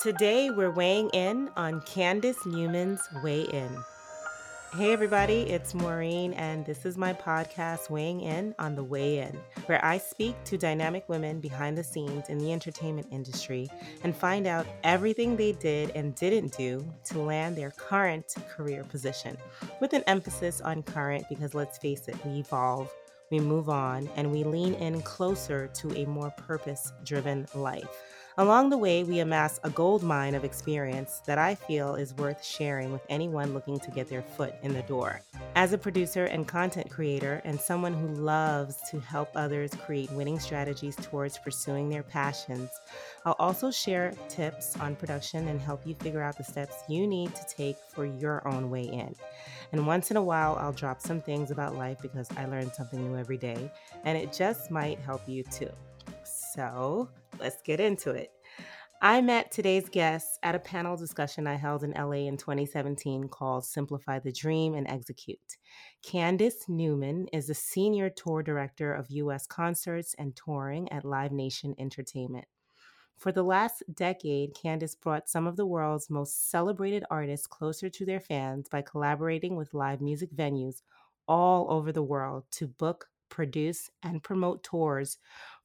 Today, we're weighing in on Candace Newman's Weigh In. Hey, everybody, it's Maureen, and this is my podcast, Weighing In on the Weigh In, where I speak to dynamic women behind the scenes in the entertainment industry and find out everything they did and didn't do to land their current career position, with an emphasis on current because let's face it, we evolve, we move on, and we lean in closer to a more purpose driven life. Along the way, we amass a gold mine of experience that I feel is worth sharing with anyone looking to get their foot in the door. As a producer and content creator, and someone who loves to help others create winning strategies towards pursuing their passions, I'll also share tips on production and help you figure out the steps you need to take for your own way in. And once in a while, I'll drop some things about life because I learn something new every day, and it just might help you too. So let's get into it. I met today's guest at a panel discussion I held in LA in 2017 called Simplify the Dream and Execute. Candace Newman is the senior tour director of U.S. concerts and touring at Live Nation Entertainment. For the last decade, Candace brought some of the world's most celebrated artists closer to their fans by collaborating with live music venues all over the world to book, produce, and promote tours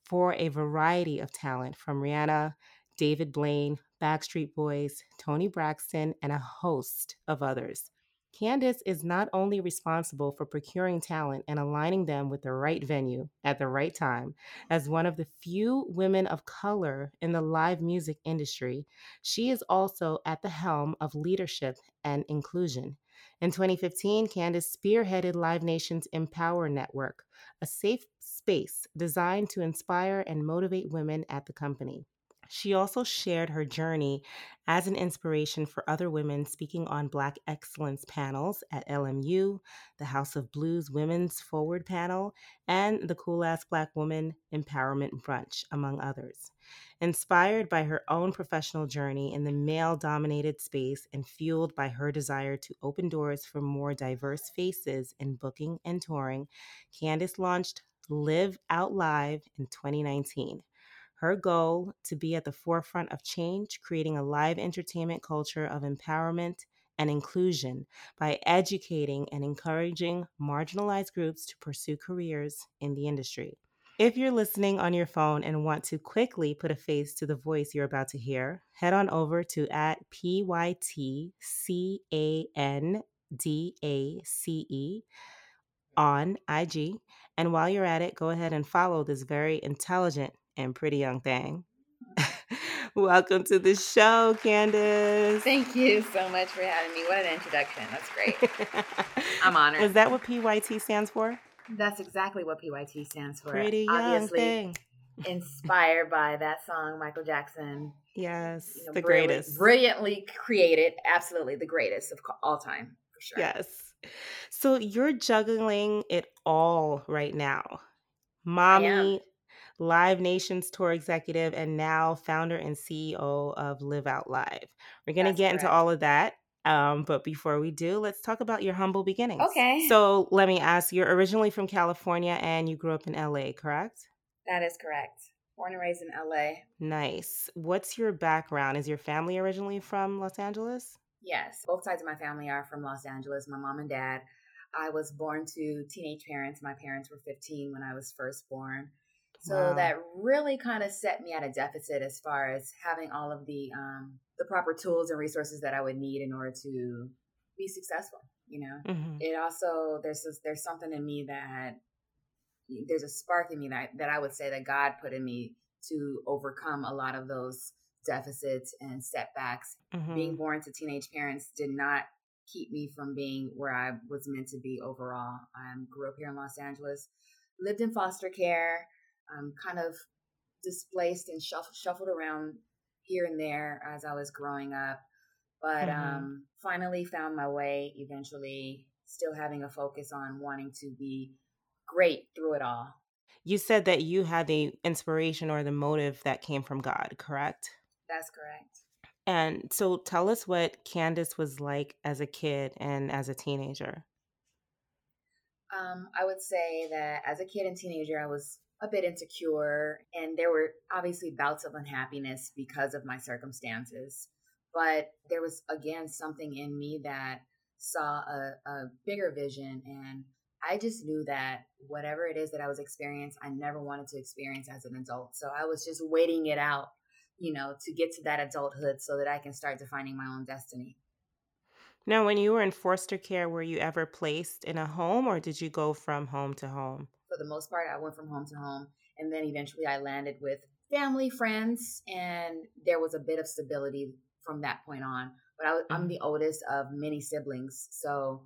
for a variety of talent from Rihanna, David Blaine, Backstreet Boys, Toni Braxton, and a host of others. Candace is not only responsible for procuring talent and aligning them with the right venue at the right time, as one of the few women of color in the live music industry, she is also at the helm of leadership and inclusion. In 2015, Candace spearheaded Live Nation's Empower Network, a safe space designed to inspire and motivate women at the company. She also shared her journey as an inspiration for other women speaking on Black excellence panels at LMU, the House of Blues Women's Forward panel, and the Cool Ass Black Woman Empowerment Brunch, among others. Inspired by her own professional journey in the male dominated space and fueled by her desire to open doors for more diverse faces in booking and touring, Candace launched Live Out Live in 2019 her goal to be at the forefront of change, creating a live entertainment culture of empowerment and inclusion by educating and encouraging marginalized groups to pursue careers in the industry. If you're listening on your phone and want to quickly put a face to the voice you're about to hear, head on over to at P-Y-T-C-A-N-D-A-C-E on IG. And while you're at it, go ahead and follow this very intelligent and pretty young thing. Welcome to the show, Candace. Thank you so much for having me. What an introduction. That's great. I'm honored. Is that what PYT stands for? That's exactly what PYT stands for. Pretty young Obviously, thing. inspired by that song, Michael Jackson. Yes, You know, the brilliant- greatest. Brilliantly created. Absolutely the greatest of all time, for sure. Yes. So you're juggling it all right now. Mommy, Live Nations tour executive, and now founder and CEO of Live Out Live. We're going to get into all of that. Um, but before we do, let's talk about your humble beginnings. Okay. So let me ask you're originally from California and you grew up in LA, correct? That is correct. Born and raised in LA. Nice. What's your background? Is your family originally from Los Angeles? Yes. Both sides of my family are from Los Angeles, my mom and dad. I was born to teenage parents. My parents were 15 when I was first born. So Wow. that really kind of set me at a deficit as far as having all of the um, the proper tools and resources that I would need in order to be successful. You know, Mhm. it also there's this, there's something in me that there's a spark in me that that I would say that God put in me to overcome a lot of those deficits and setbacks. Mhm. Being born to teenage parents did not keep me from being where I was meant to be overall. I um, grew up here in Los Angeles, lived in foster care, um, kind of displaced and shuff- shuffled around here and there as I was growing up, but Mhm. um, finally found my way eventually, still having a focus on wanting to be great through it all. You said that you had the inspiration or the motive that came from God, correct? That's correct. And so tell us what Candace was like as a kid and as a teenager. Um, I would say that as a kid and teenager, I was a bit insecure, and there were obviously bouts of unhappiness because of my circumstances. But there was, again, something in me that saw a, a bigger vision. And I just knew that whatever it is that I was experiencing, I never wanted to experience as an adult. So I was just waiting it out, you know, to get to that adulthood so that I can start defining my own destiny. Now, when you were in foster care, were you ever placed in a home or did you go from home to home? For the most part, I went from home to home. And then eventually I landed with family, friends, and there was a bit of stability from that point on. But I, am mm-hmm. the oldest of many siblings. So,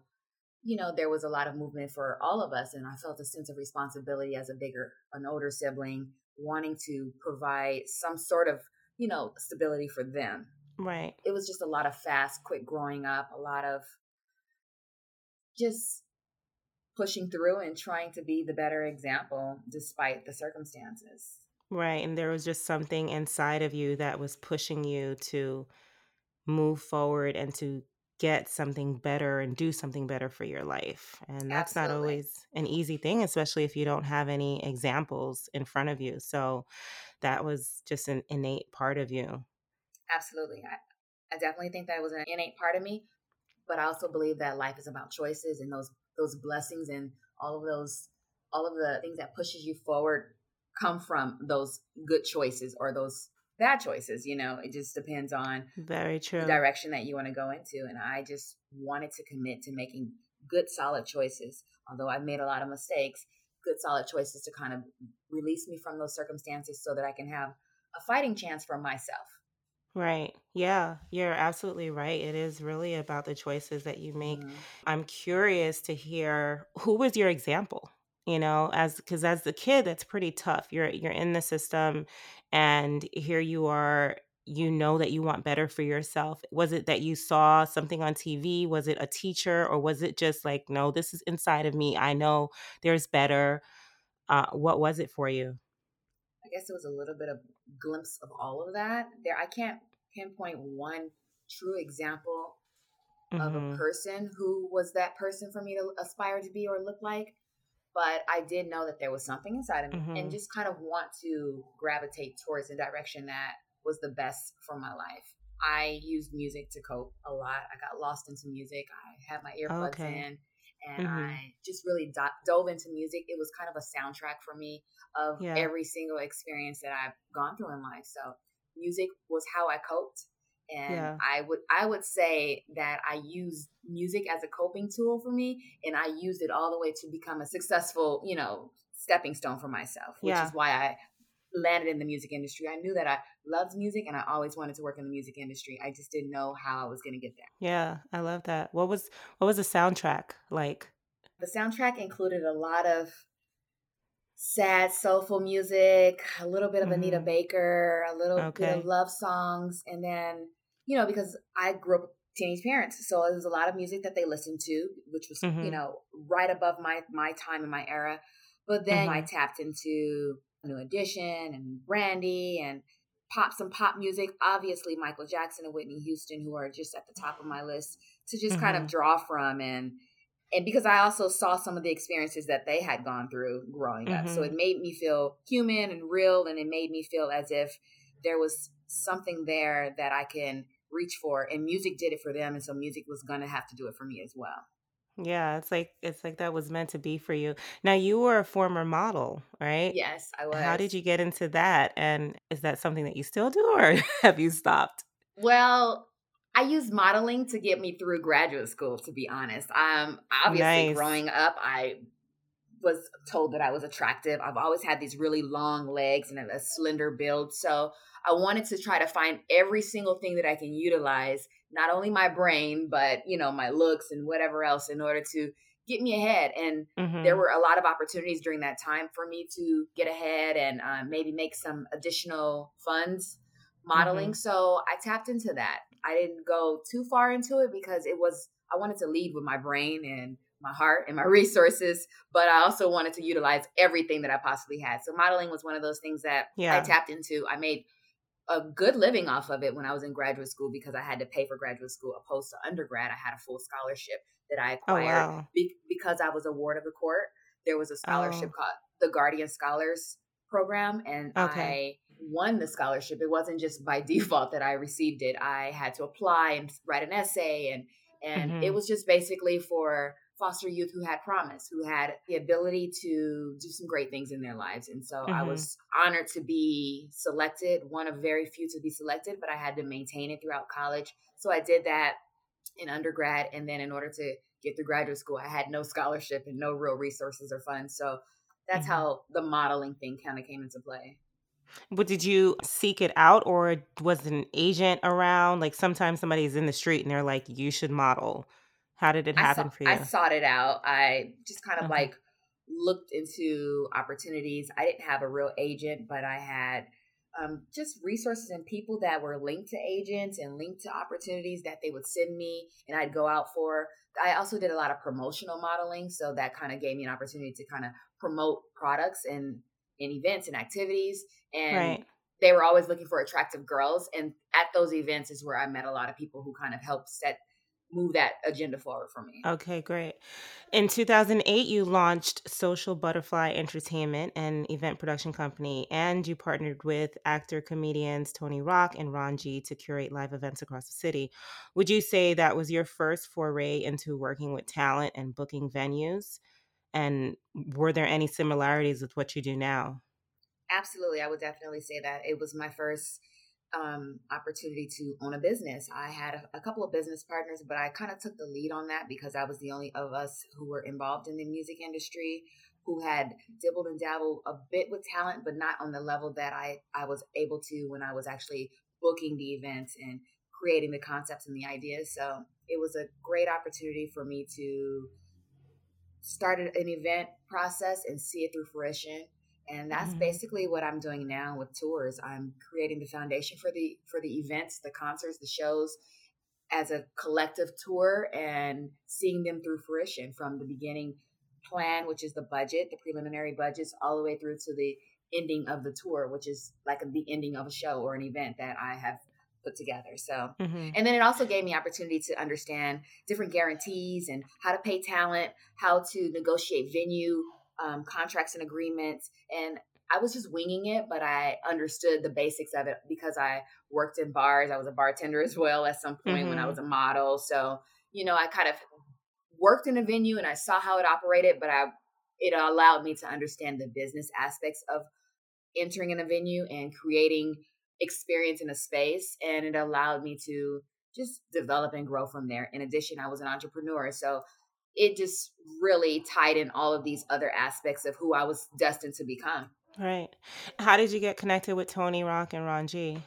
you know, there was a lot of movement for all of us. And I felt a sense of responsibility as a bigger, an older sibling, wanting to provide some sort of, you know, stability for them. Right. It was just a lot of fast, quick growing up, a lot of just pushing through and trying to be the better example despite the circumstances. Right. And there was just something inside of you that was pushing you to move forward and to get something better and do something better for your life. And that's Absolutely. not always an easy thing, especially if you don't have any examples in front of you. So that was just an innate part of you. Absolutely. I, I definitely think that was an innate part of me, but I also believe that life is about choices and those those blessings and all of those all of the things that pushes you forward come from those good choices or those bad choices you know? It just depends on very true. the direction that you want to go into and i just wanted to commit to making good solid choices although i've made a lot of mistakes good solid choices to kind of release me from those circumstances so that i can have a fighting chance for myself Right. Yeah, you're absolutely right. It is really about the choices that you make. Mm-hmm. I'm curious to hear who was your example? You know, as cuz as the kid that's pretty tough. You're you're in the system and here you are you know that you want better for yourself. Was it that you saw something on TV? Was it a teacher or was it just like no, this is inside of me. I know there's better. Uh, what was it for you? I guess it was a little bit of glimpse of all of that. There, I can't pinpoint one true example mm-hmm. of a mm-hmm. person who was that person for me to aspire to be or look like. But I did know that there was something inside of me mm-hmm. and just kind of want to gravitate towards the direction that was the best for my life. I used music to cope a lot. I got lost into music. I had my earbuds okay. in and mm-hmm. I just really do- dove into music. It was kind of a soundtrack for me of yeah. every single experience that I've gone through in life. So music was how I coped. And yeah. I would I would say that I used music as a coping tool for me and I used it all the way to become a successful, you know, stepping stone for myself, which yeah. is why I landed in the music industry. I knew that I loved music and I always wanted to work in the music industry. I just didn't know how I was going to get there. Yeah, I love that. What was what was the soundtrack like? The soundtrack included a lot of sad soulful music, a little bit of mm-hmm. Anita Baker, a little okay. bit of love songs, and then you know because I grew up with teenage parents, so there was a lot of music that they listened to, which was mm-hmm. you know right above my my time and my era. But then mm-hmm. I tapped into New Edition and Brandy and pop some pop music. Obviously, Michael Jackson and Whitney Houston, who are just at the top of my list to just kind of mm-hmm. draw from and and because I also saw some of the experiences that they had gone through growing up. Mm-hmm. So it made me feel human and real, and it made me feel as if there was something there that I can reach for. And music did it for them, and so music was going to have to do it for me as well. Yeah, it's like it's like that was meant to be for you. Now you were a former model, right? Yes, I was. How did you get into that? And is that something that you still do or have you stopped? Well, I used modeling to get me through graduate school, to be honest. Um, obviously, nice. growing up, I was told that I was attractive. I've always had these really long legs and a slender build. So I wanted to try to find every single thing that I can utilize, not only my brain, but, you know, my looks and whatever else in order to get me ahead. And mm-hmm. there were a lot of opportunities during that time for me to get ahead and uh, maybe make some additional funds modeling. Mm-hmm. So I tapped into that. I didn't go too far into it because it was I wanted to lead with my brain and my heart and my resources, but I also wanted to utilize everything that I possibly had. So modeling was one of those things that yeah. I tapped into. I made a good living off of it when I was in graduate school because I had to pay for graduate school opposed to undergrad. I had a full scholarship that I oh, acquired oh, wow. be- because I was a ward of the court. There was a scholarship oh. called the Guardian Scholars program, and okay. I won the scholarship. It wasn't just by default that I received it. I had to apply and write an essay, and and mm-hmm. it was just basically for foster youth who had promise, who had the ability to do some great things in their lives. And so mm-hmm. I was honored to be selected, one of very few to be selected, but I had to maintain it throughout college. So I did that in undergrad. And then in order to get through graduate school, I had no scholarship and no real resources or funds. So that's mm-hmm. how the modeling thing kind of came into play. But did you seek it out or was an agent around? Like sometimes somebody's in the street and they're like, you should model. How did it happen saw, for you? I sought it out. I just kind of okay. like looked into opportunities. I didn't have a real agent, but I had um, just resources and people that were linked to agents and linked to opportunities that they would send me and I'd go out for. I also did a lot of promotional modeling, so that kind of gave me an opportunity to kind of promote products and in events and activities. And right. they were always looking for attractive girls. And at those events is where I met a lot of people who kind of helped set move that agenda forward for me. Okay, great. In 2008, you launched Social Butterfly Entertainment, an event production company, and you partnered with actor comedians Tony Rock and Ron G to curate live events across the city. Would you say that was your first foray into working with talent and booking venues? And were there any similarities with what you do now? Absolutely. I would definitely say that it was my first um, opportunity to own a business. I had a, a couple of business partners, but I kind of took the lead on that because I was the only of us who were involved in the music industry who had dibbled and dabbled a bit with talent, but not on the level that I, I was able to when I was actually booking the events and creating the concepts and the ideas. So it was a great opportunity for me to start an event process and see it through fruition and that's mm-hmm. basically what i'm doing now with tours i'm creating the foundation for the for the events the concerts the shows as a collective tour and seeing them through fruition from the beginning plan which is the budget the preliminary budgets all the way through to the ending of the tour which is like the ending of a show or an event that i have put together so mm-hmm. and then it also gave me opportunity to understand different guarantees and how to pay talent how to negotiate venue um, contracts and agreements. And I was just winging it, but I understood the basics of it because I worked in bars. I was a bartender as well at some point mm-hmm. when I mm-hmm. was a model. So, you know, I kind of worked in a venue and I saw how it operated, but I it allowed me to understand the business aspects of entering in a venue and creating experience in a space and it allowed me to just develop and grow from there. In addition, I was an entrepreneur, so it just really tied in all of these other aspects of who I was destined to become. Right. How did you get connected with Tony Rock and Ron G?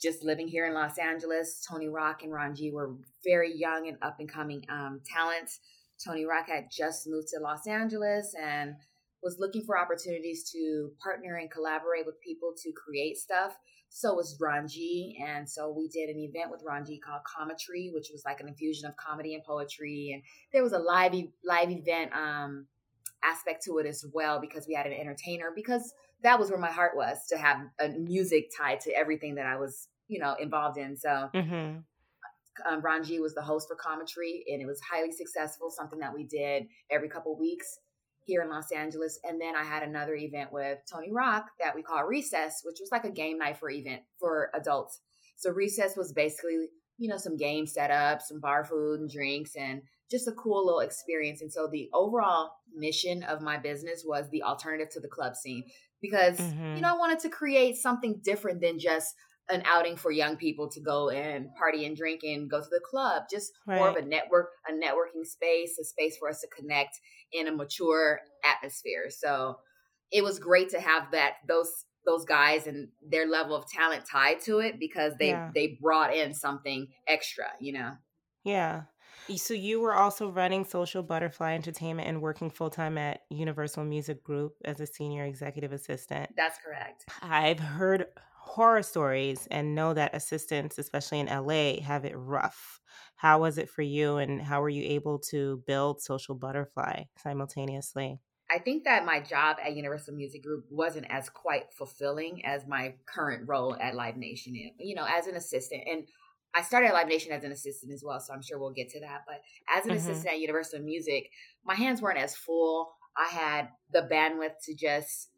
Just living here in Los Angeles, Tony Rock and Ron G were very young and up and coming um, talents. Tony Rock had just moved to Los Angeles and was looking for opportunities to partner and collaborate with people to create stuff so was Ron G. And so we did an event with Ron G called Cometry, which was like an infusion of comedy and poetry. And there was a live live event um, aspect to it as well because we had an entertainer because that was where my heart was to have a music tied to everything that I was, you know, involved in. So mm-hmm. um, Ron G was the host for Cometry and it was highly successful, something that we did every couple weeks here in Los Angeles. And then I had another event with Tony Rock that we call Recess, which was like a game night for event for adults. So Recess was basically, you know, some game setup, some bar food and drinks and just a cool little experience. And so the overall mission of my business was the alternative to the club scene because, mm-hmm. you know, I wanted to create something different than just an outing for young people to go and party and drink and go to the club. Just right. more of a network, a networking space, a space for us to connect in a mature atmosphere. So it was great to have that those those guys and their level of talent tied to it because they yeah. they brought in something extra, you know. Yeah. So you were also running Social Butterfly Entertainment and working full time at Universal Music Group as a senior executive assistant. That's correct. I've heard horror stories and know that assistants, especially in LA, have it rough. How was it for you, and how were you able to build Social Butterfly simultaneously? I think that my job at Universal Music Group wasn't as quite fulfilling as my current role at Live Nation. You know, as an assistant, and I started at Live Nation as an assistant as well, so I'm sure we'll get to that. But as an mm-hmm. assistant at Universal Music, my hands weren't as full. I had the bandwidth to just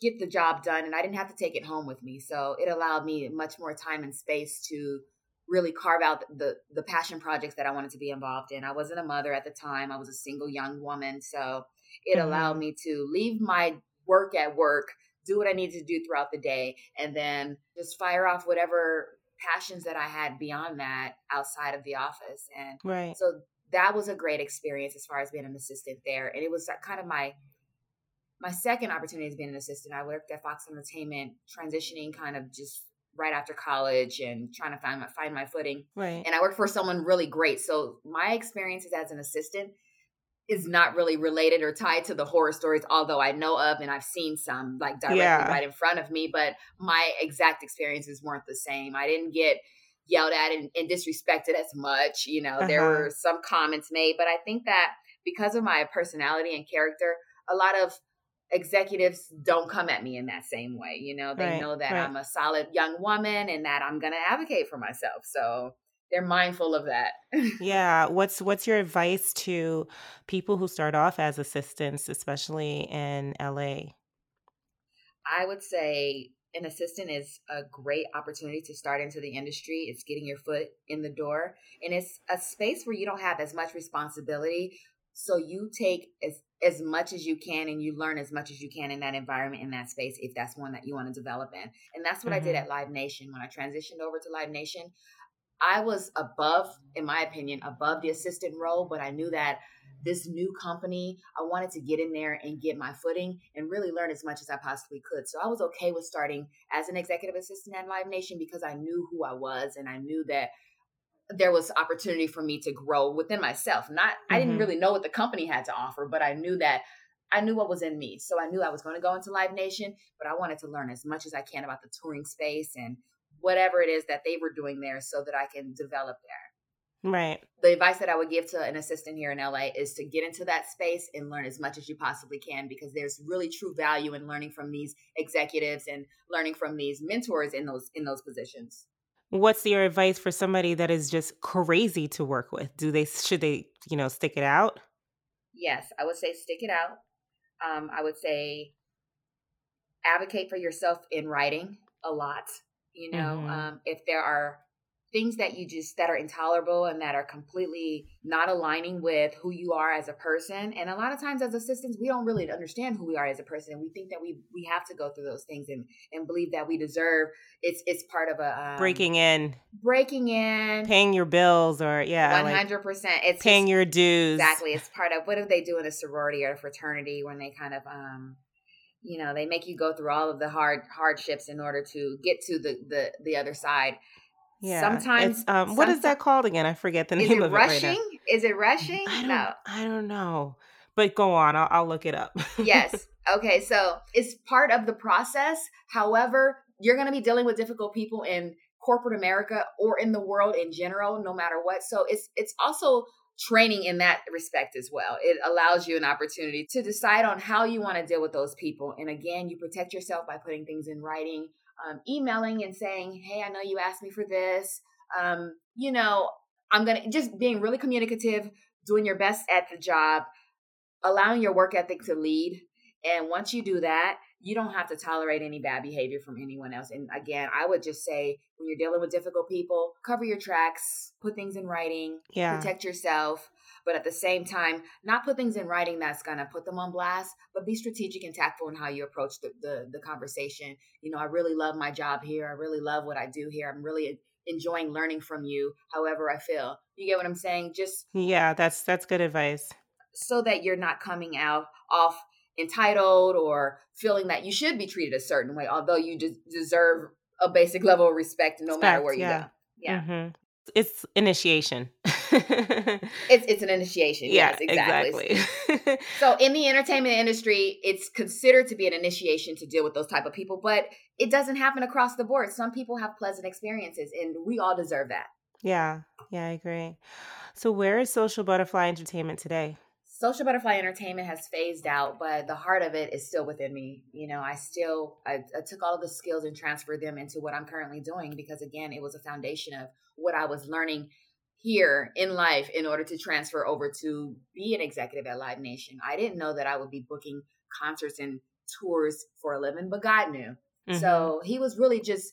get the job done and I didn't have to take it home with me. So it allowed me much more time and space to really carve out the the passion projects that I wanted to be involved in. I wasn't a mother at the time. I was a single young woman, so it mm-hmm. allowed me to leave my work at work, do what I needed to do throughout the day, and then just fire off whatever passions that I had beyond that outside of the office. And right. so that was a great experience as far as being an assistant there. And it was kind of my my second opportunity as being an assistant. I worked at Fox Entertainment, transitioning kind of just right after college and trying to find my find my footing. Right. And I worked for someone really great. So my experiences as an assistant is not really related or tied to the horror stories, although I know of and I've seen some like directly yeah. right in front of me, but my exact experiences weren't the same. I didn't get yelled at and, and disrespected as much. You know, uh-huh. there were some comments made, but I think that because of my personality and character, a lot of executives don't come at me in that same way. You know, they right, know that right. I'm a solid young woman and that I'm going to advocate for myself. So they're mindful of that. yeah, what's what's your advice to people who start off as assistants, especially in LA? I would say an assistant is a great opportunity to start into the industry. It's getting your foot in the door and it's a space where you don't have as much responsibility. So you take as as much as you can and you learn as much as you can in that environment in that space if that's one that you want to develop in. And that's what mm-hmm. I did mm-hmm. at Live Nation when I transitioned over to Live Nation. I was above, in my opinion, above the assistant role, but I knew that this new company, I wanted to get in there and get my footing and really learn as much as I possibly could. So I was okay with starting as an executive assistant at Live Nation because I knew who I was and I knew that there was opportunity for me to grow within myself. Not mm-hmm. I didn't mm-hmm. really know what the company had to offer, but I knew that I knew what was in me. So I knew I was going to go into Live Nation, but I wanted to learn as much as I can about the touring space and whatever it is that they were doing there so that I can develop there. Right. The advice that I would give to an assistant here in LA is to get into that space and learn as much as you possibly can because there's really true value in learning from these executives and learning from these mentors in those in those positions. What's your advice for somebody that is just crazy to work with? Do they should they, you know, stick it out? Yes, I would say stick it out. Um, I would say advocate for yourself in writing a lot you know mm-hmm. um, if there are things that you just that are intolerable and that are completely not aligning with who you are as a person. And a lot of times as assistants we don't really understand who we are as a person. And we think that we we have to go through those things and and believe that we deserve it's it's part of a um, breaking in. breaking in. Paying your bills or yeah 100% like it's paying just, your dues. Exactly. It's part of what do they do in a sorority or a fraternity when they kind of um you know they make you go through all of the hard hardships in order to get to the the the other side yeah sometimes um, what is that called again? I forget the name of rushing? it right is it rushing I don't, no. I don't know but go on i'll, I'll look it up. Yes. Okay so it's part of the process. However you're going to be dealing with difficult people in corporate america or in the world in general no matter what. So it's it's also training in that respect as well. It allows you an opportunity to decide on how you want to deal with those people. And again, you protect yourself by putting things in writing, um, emailing and saying, Hey, I know you asked me for this. Um, you know, I'm going to just being really communicative, doing your best at the job, allowing your work ethic to lead. And once you do that, you don't have to tolerate any bad behavior from anyone else. And again, I would just say when you're dealing with difficult people, cover your tracks, put things in writing, yeah. protect yourself, but at the same time, not put things in writing that's going to put them on blast, but be strategic and tactful in how you approach the, the, the conversation. You know, I really love my job here. I really love what I do here. I'm really enjoying learning from you however I feel. You get what I'm saying? Just Yeah, that's that's good advice. So that you're not coming out off entitled or feeling that you should be treated a certain way, although you just deserve a basic level of respect no respect, matter where you yeah. go. Yeah. Mm-hmm. It's initiation. It's it's an initiation. Yeah, yes, exactly. exactly. so in the entertainment industry, it's considered to be an initiation to deal with those type of people, but it doesn't happen across the board. Some people have pleasant experiences and we all deserve that. Yeah. Yeah, I agree. So where is Social Butterfly Entertainment today? social butterfly entertainment has phased out but the heart of it is still within me you know i still I, I, took all of the skills and transferred them into what i'm currently doing because again it was a foundation of what i was learning here in life in order to transfer over to be an executive at live nation i didn't know that i would be booking concerts and tours for a living, but God knew. Mhm. So he was really just,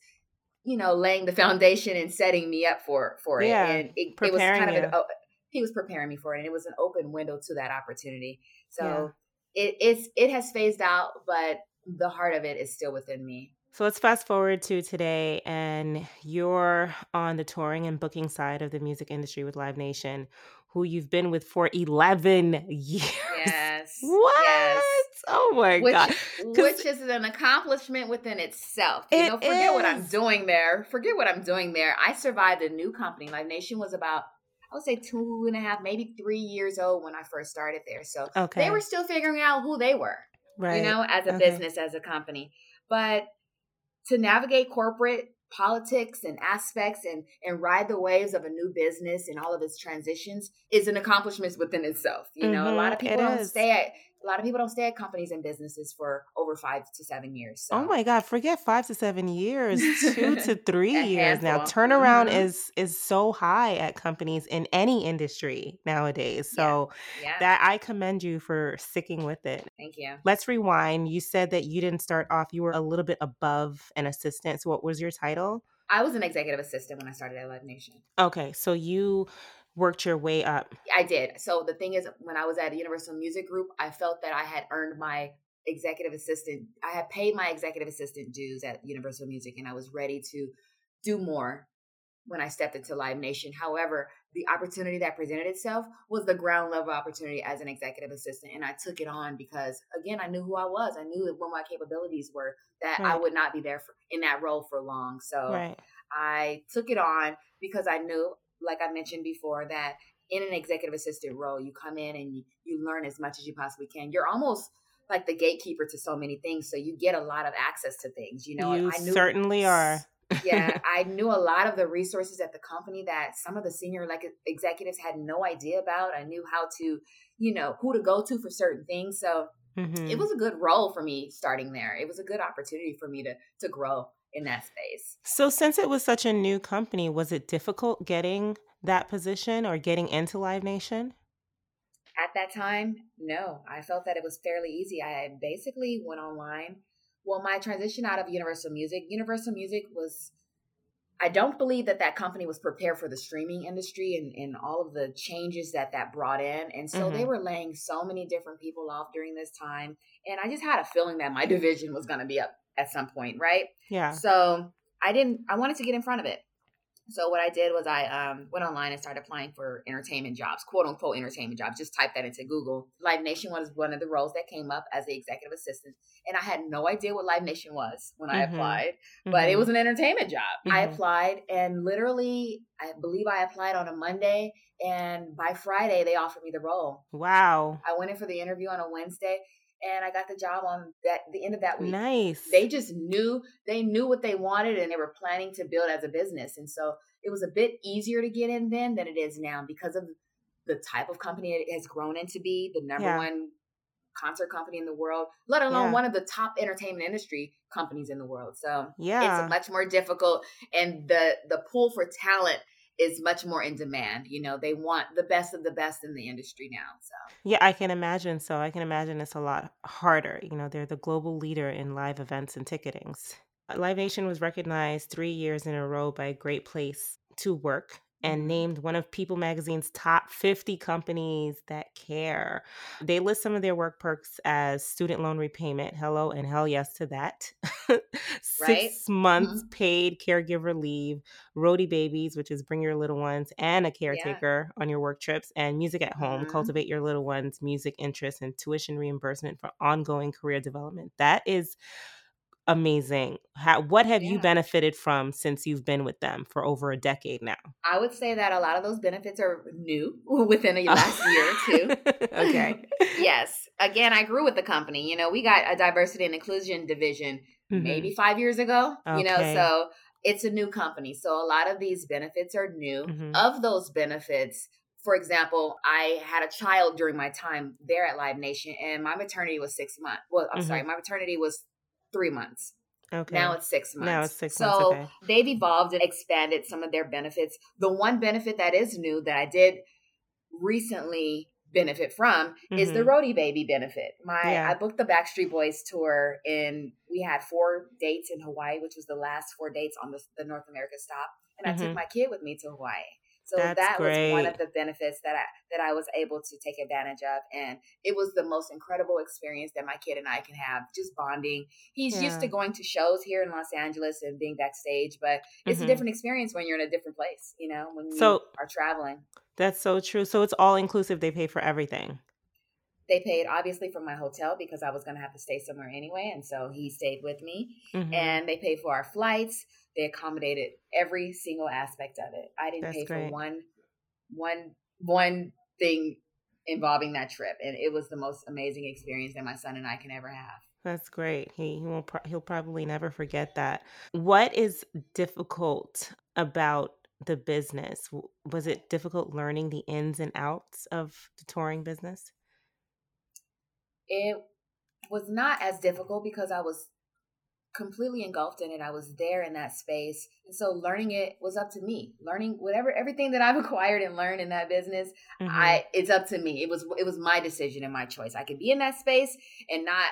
you know, laying the foundation and setting me up for for it. Yeah, and it, it was kind of an, you. he was preparing me for it, and it was an open window to that opportunity. So Yeah. it it's it has phased out, but the heart of it is still within me. So let's fast forward to today, and you're on the touring and booking side of the music industry with Live Nation, who you've been with for 11 years. Yes. What? Yes. Oh my Which, God. which is an accomplishment within itself. You It know, forget what I'm doing there. Forget what I'm doing there. I survived a new company. Live Nation was about, I would say, two and a half, maybe three years old when I first started there. So Okay. they were still figuring out who they were, right. you know, as a Okay. business, as a company. But to navigate corporate politics and aspects and and ride the waves of a new business and all of its transitions is an accomplishment within itself. You know, a lot of Mhm, people don't is. stay at a lot of people don't stay at companies and businesses for over five to seven years. So. Oh my God, forget five to seven years, two to three years now. Turnaround Mhm. is is so high at companies in any industry nowadays. Yeah. So Yeah, that I commend you for sticking with it. thank you. Let's rewind. You said that you didn't start off, you were a little bit above an assistant. So what was your title? I was an executive assistant when I started at Live Nation. Okay, so you worked your way up. I did. So the thing is, when I was at Universal Music Group, I felt that I had earned my executive assistant. I had paid my executive assistant dues at Universal Music, and I was ready to do more when I stepped into Live Nation. However, the opportunity that presented itself was the ground level opportunity as an executive assistant, and I took it on because, again, I knew who I was. I knew what my capabilities were. That I would not be there for, in that role for long. So. Right. I took it on because I knew, like I mentioned before, that in an executive assistant role, you come in and you, you learn as much as you possibly can. You're almost like the gatekeeper to so many things, so you get a lot of access to things. You know, you I knew certainly are. yeah, I knew a lot of the resources at the company that some of the senior like executives had no idea about. I knew how to, you know, who to go to for certain things. So Mhm. it was a good role for me starting there. It was a good opportunity for me to to grow in that space. So, since it was such a new company, was it difficult getting that position or getting into Live Nation? At that time, no. I felt that it was fairly easy. I basically went online. Well, my transition out of Universal Music, Universal Music was I don't believe that that company was prepared for the streaming industry and, and all of the changes that that brought in. And so they Mhm. were laying so many different people off during this time. And I just had a feeling that my division was going to be up at some point, right? Yeah. So I didn't, I wanted to get in front of it. So what I did was I um, went online and started applying for entertainment jobs, quote unquote entertainment jobs. Just type that into Google. Live Nation was one of the roles that came up as the executive assistant, and I had no idea what Live Nation was when I Mhm. applied, but it Mhm. was an entertainment job. I Mhm. applied, and literally, I believe I applied on a Monday, and by Friday they offered me the role. wow. I went in for the interview on a Wednesday, and I got the job on that the end of that week Nice. they just knew they knew what they wanted and they were planning to build as a business and so it was a bit easier to get in then than it is now because of the type of company it has grown into be the number Yeah. one concert company in the world let alone Yeah. one of the top entertainment industry companies in the world so yeah. it's much more difficult and the the pool for talent is much more in demand you know they want the best of the best in the industry now so Yeah, I can imagine. So I can imagine it's a lot harder. You know, they're the global leader in live events and ticketings. Live Nation was recognized three years in a row by Great Place to Work and Mhm. named one of People Magazine's top 50 companies that care. They list some of their work perks as student loan repayment. Hello and hell yes to that. Right? Six months paid caregiver leave, roadie babies, which is bring your little ones and a caretaker on your work trips, and music at home, Mhm. cultivate your little ones, music interests, and tuition reimbursement for ongoing career development. That is amazing. How, what have you benefited from since you've been with them for over a decade now? i would say that a lot of those benefits are new within the last year or two okay. yes. Again, I grew with the company. You know, we got a diversity and inclusion division Mhm. maybe five years ago. You know, so it's a new company. So a lot of these benefits are new. Mhm. Of those benefits, for example, I had a child during my time there at Live Nation, and my maternity was six months. Well, I'm sorry, my maternity was three months. Okay. Now it's six months. Now it's six so months. Okay. they've evolved and expanded some of their benefits. The one benefit that is new that I did recently benefit from mm-hmm. is the mm-hmm. roadie baby benefit. My yeah. I booked the Backstreet Boys tour and we had four dates in Hawaii, which was the last four dates on the, the North America stop, and mm-hmm. I took mm-hmm. my kid with me to Hawaii. So That's that great. was one of the benefits that I that I was able to take advantage of, and it was the most incredible experience that my kid and I can have, just bonding. He's yeah. used to going to shows here in Los Angeles and being backstage, but it's mm-hmm. a different experience when you're in a different place. You know, when you so, are traveling. That's so true. So it's all inclusive. They pay for everything. They paid obviously for my hotel because I was going to have to stay somewhere anyway, and so he stayed with me. Mm-hmm. And they paid for our flights they accommodated every single aspect of it. I didn't That's pay great. for one one one thing involving that trip, and it was the most amazing experience that my son and I can ever have. That's great. He, he won't. He'll probably never forget that. What is difficult about the business? Was it difficult learning the ins and outs of the touring business? It was not as difficult because I was completely engulfed in it. I was there in that space. And so learning it was up to me. Learning whatever everything that I've acquired and learned in that business, mm-hmm. I it's up to me. It was it was my decision and my choice. I could be in that space and not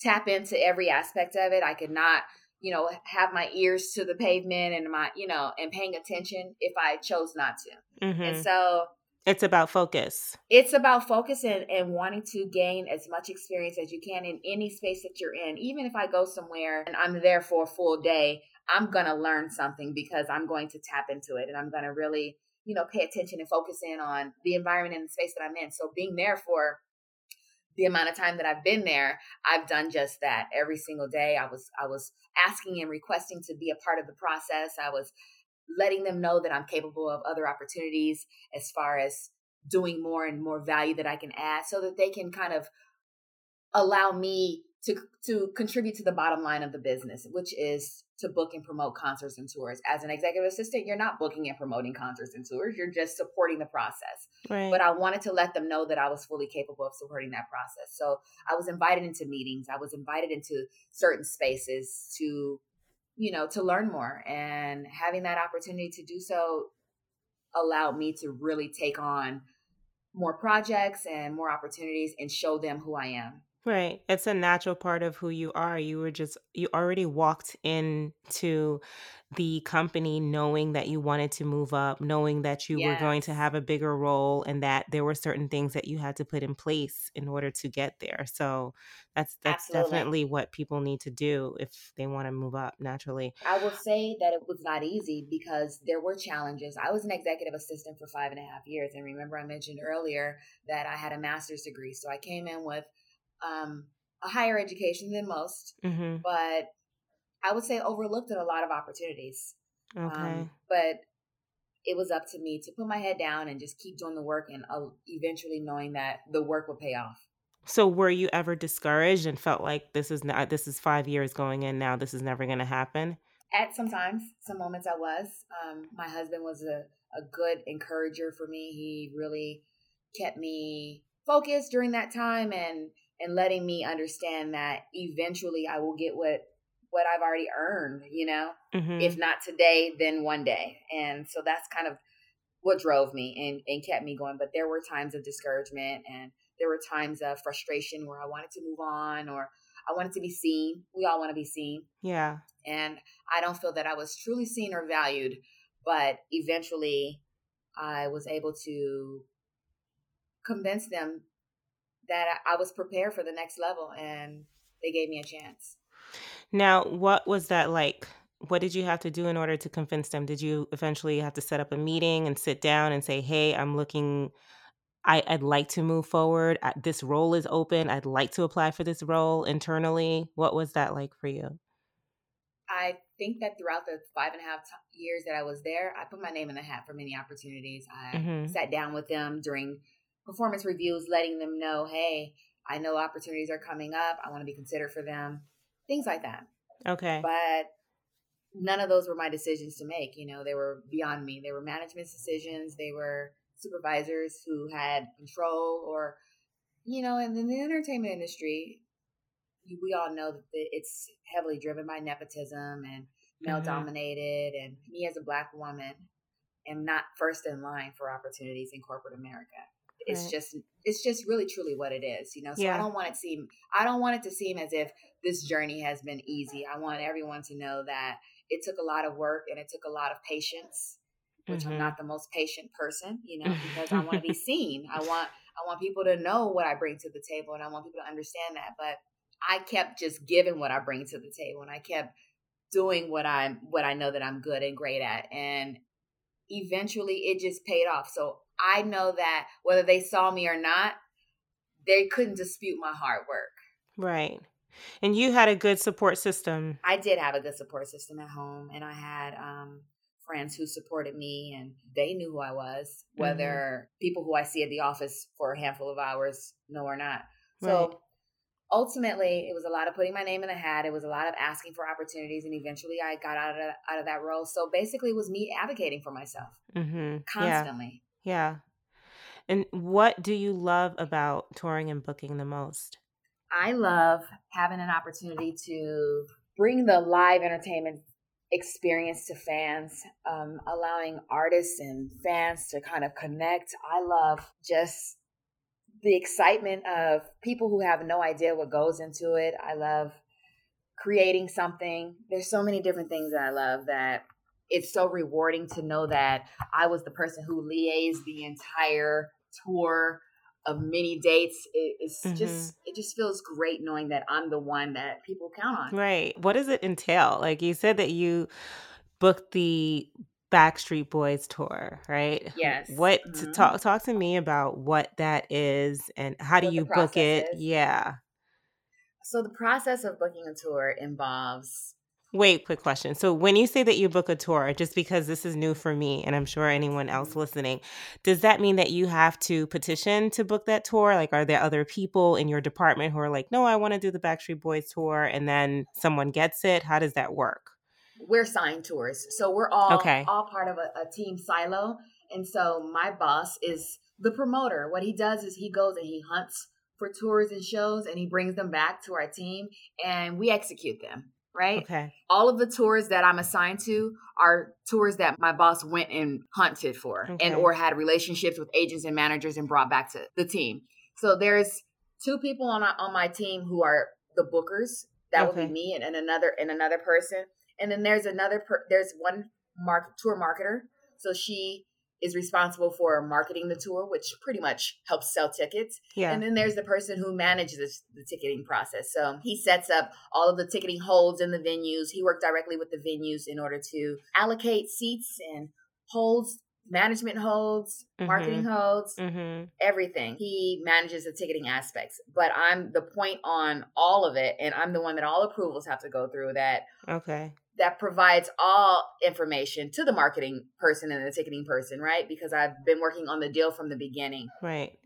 tap into every aspect of it. I could not, you know, have my ears to the pavement and my, you know, and paying attention if I chose not to. Mm-hmm. And so it's about focus. It's about focus and, and wanting to gain as much experience as you can in any space that you're in. Even if I go somewhere and I'm there for a full day, I'm going to learn something because I'm going to tap into it and I'm going to really, you know, pay attention and focus in on the environment and the space that I'm in. So being there for the amount of time that I've been there, I've done just that every single day. I was I was asking and requesting to be a part of the process. I was letting them know that I'm capable of other opportunities as far as doing more and more value that I can add so that they can kind of allow me to to contribute to the bottom line of the business, which is to book and promote concerts and tours. As an executive assistant, you're not booking and promoting concerts and tours, you're just supporting the process. Right. But I wanted to let them know that I was fully capable of supporting that process. So I was invited into meetings, I was invited into certain spaces to you know, to learn more and having that opportunity to do so allowed me to really take on more projects and more opportunities and show them who I am. Right. It's a natural part of who you are. You were just, you already walked into the company knowing that you wanted to move up, knowing that you were going to have a bigger role and that there were certain things that you had to put in place in order to get there. So that's that's Absolutely. definitely what people need to do if they want to move up naturally. I will say that it was not easy because there were challenges. I was an executive assistant for five and a half years. And remember I mentioned earlier that I had a master's degree. So I came in with um, a higher education than most, mm-hmm. but I would say overlooked at a lot of opportunities. Okay. Um, but it was up to me to put my head down and just keep doing the work and uh, eventually knowing that the work would pay off. So were you ever discouraged and felt like this is not this is 5 years going in now this is never going to happen? At sometimes, some moments I was. Um, my husband was a, a good encourager for me. He really kept me focused during that time and and letting me understand that eventually I will get what what I've already earned, you know? Mm-hmm. If not today, then one day. And so that's kind of what drove me and, and kept me going. But there were times of discouragement and there were times of frustration where I wanted to move on or I wanted to be seen. We all want to be seen. Yeah. And I don't feel that I was truly seen or valued, but eventually I was able to convince them that I was prepared for the next level and they gave me a chance. Now, what was that like? What did you have to do in order to convince them? Did you eventually have to set up a meeting and sit down and say, "Hey, I'm looking I, would like to move forward. This role is open. I'd like to apply for this role internally. What was that like for you? I think that throughout the five and a half t- years that I was there, I put my name in the hat for many opportunities. I mm-hmm. sat down with them during performance reviews, letting them know, hey, I know opportunities are coming up. I want to be considered for them, things like that. Okay. But none of those were my decisions to make. You know, they were beyond me. They were management's decisions. They were supervisors who had control or, you know, and in the entertainment industry, we all know that it's heavily driven by nepotism and male mm-hmm. dominated. And me as a black woman am not first in line for opportunities in corporate America it's Right. just it's just really truly what it is, you know. So I don't want it to seem I don't want it to seem as if this journey has been easy. I want everyone to know that it took a lot of work and it took a lot of patience, which Mhm. I'm not the most patient person, you know, because I want to be seen. I want I want people to know what I bring to the table and I want people to understand that. But I kept just giving what I bring to the table and I kept doing what I'm what I know that I'm good and great at. And eventually it just paid off. So I know that whether they saw me or not, they couldn't dispute my hard work. Right. And you had a good support system. I did have a good support system at home and I had um friends who supported me and they knew who I was, whether people who I see at the office for a handful of hours know or not. So Right. ultimately it was a lot of putting my name in the hat. It was a lot of asking for opportunities and eventually I got out of out of that role. So basically it was me advocating for myself Mm-hmm. Constantly. Yeah. And what do you love about touring and booking the most? I love having an opportunity to bring the live entertainment experience to fans, um, allowing artists and fans to kind of connect. I love just the excitement of people who have no idea what goes into it. I love creating something. There's so many different things that I love that it's so rewarding to know that I was the person who liaised the entire tour of many dates. It, it's Mhm. just it just feels great knowing that I'm the one that people count on. Right. What does it entail? Like you said that you booked the Backstreet Boys tour, right? Yes. What to Mhm. talk talk to me about what that is and how do What the you book it? is? Yeah. So the process of booking a tour involves Wait, quick question. So when you say that you book a tour, just because this is new for me and I'm sure anyone else listening, does that mean that you have to petition to book that tour? Like are there other people in your department who are like, "No, I want to do the Backstreet Boys tour," and then someone gets it? How does that work? we're signed tours. So we're all Okay. all part of a, a team silo. And so my boss is the promoter. What he does is he goes and he hunts for tours and shows and he brings them back to our team and we execute them. Right. Okay. All of the tours that I'm assigned to are tours that my boss went and hunted for Okay. and or had relationships with agents and managers and brought back to the team. So there's two people on on my team who are the bookers. That would be me and, and another and another person. And then there's another per, there's one mark tour marketer. So she is responsible for marketing the tour, which pretty much helps sell tickets. Yeah. And then there's the person who manages the ticketing process. So he sets up all of the ticketing holds in the venues. He worked directly with the venues in order to allocate seats and holds, management holds, marketing holds, mhm. everything. He manages the ticketing aspects. But I'm the point on all of it, and I'm the one that all approvals have to go through that Okay. That provides all information to the marketing person and the ticketing person, right? Because I've been working on the deal from the beginning. Right.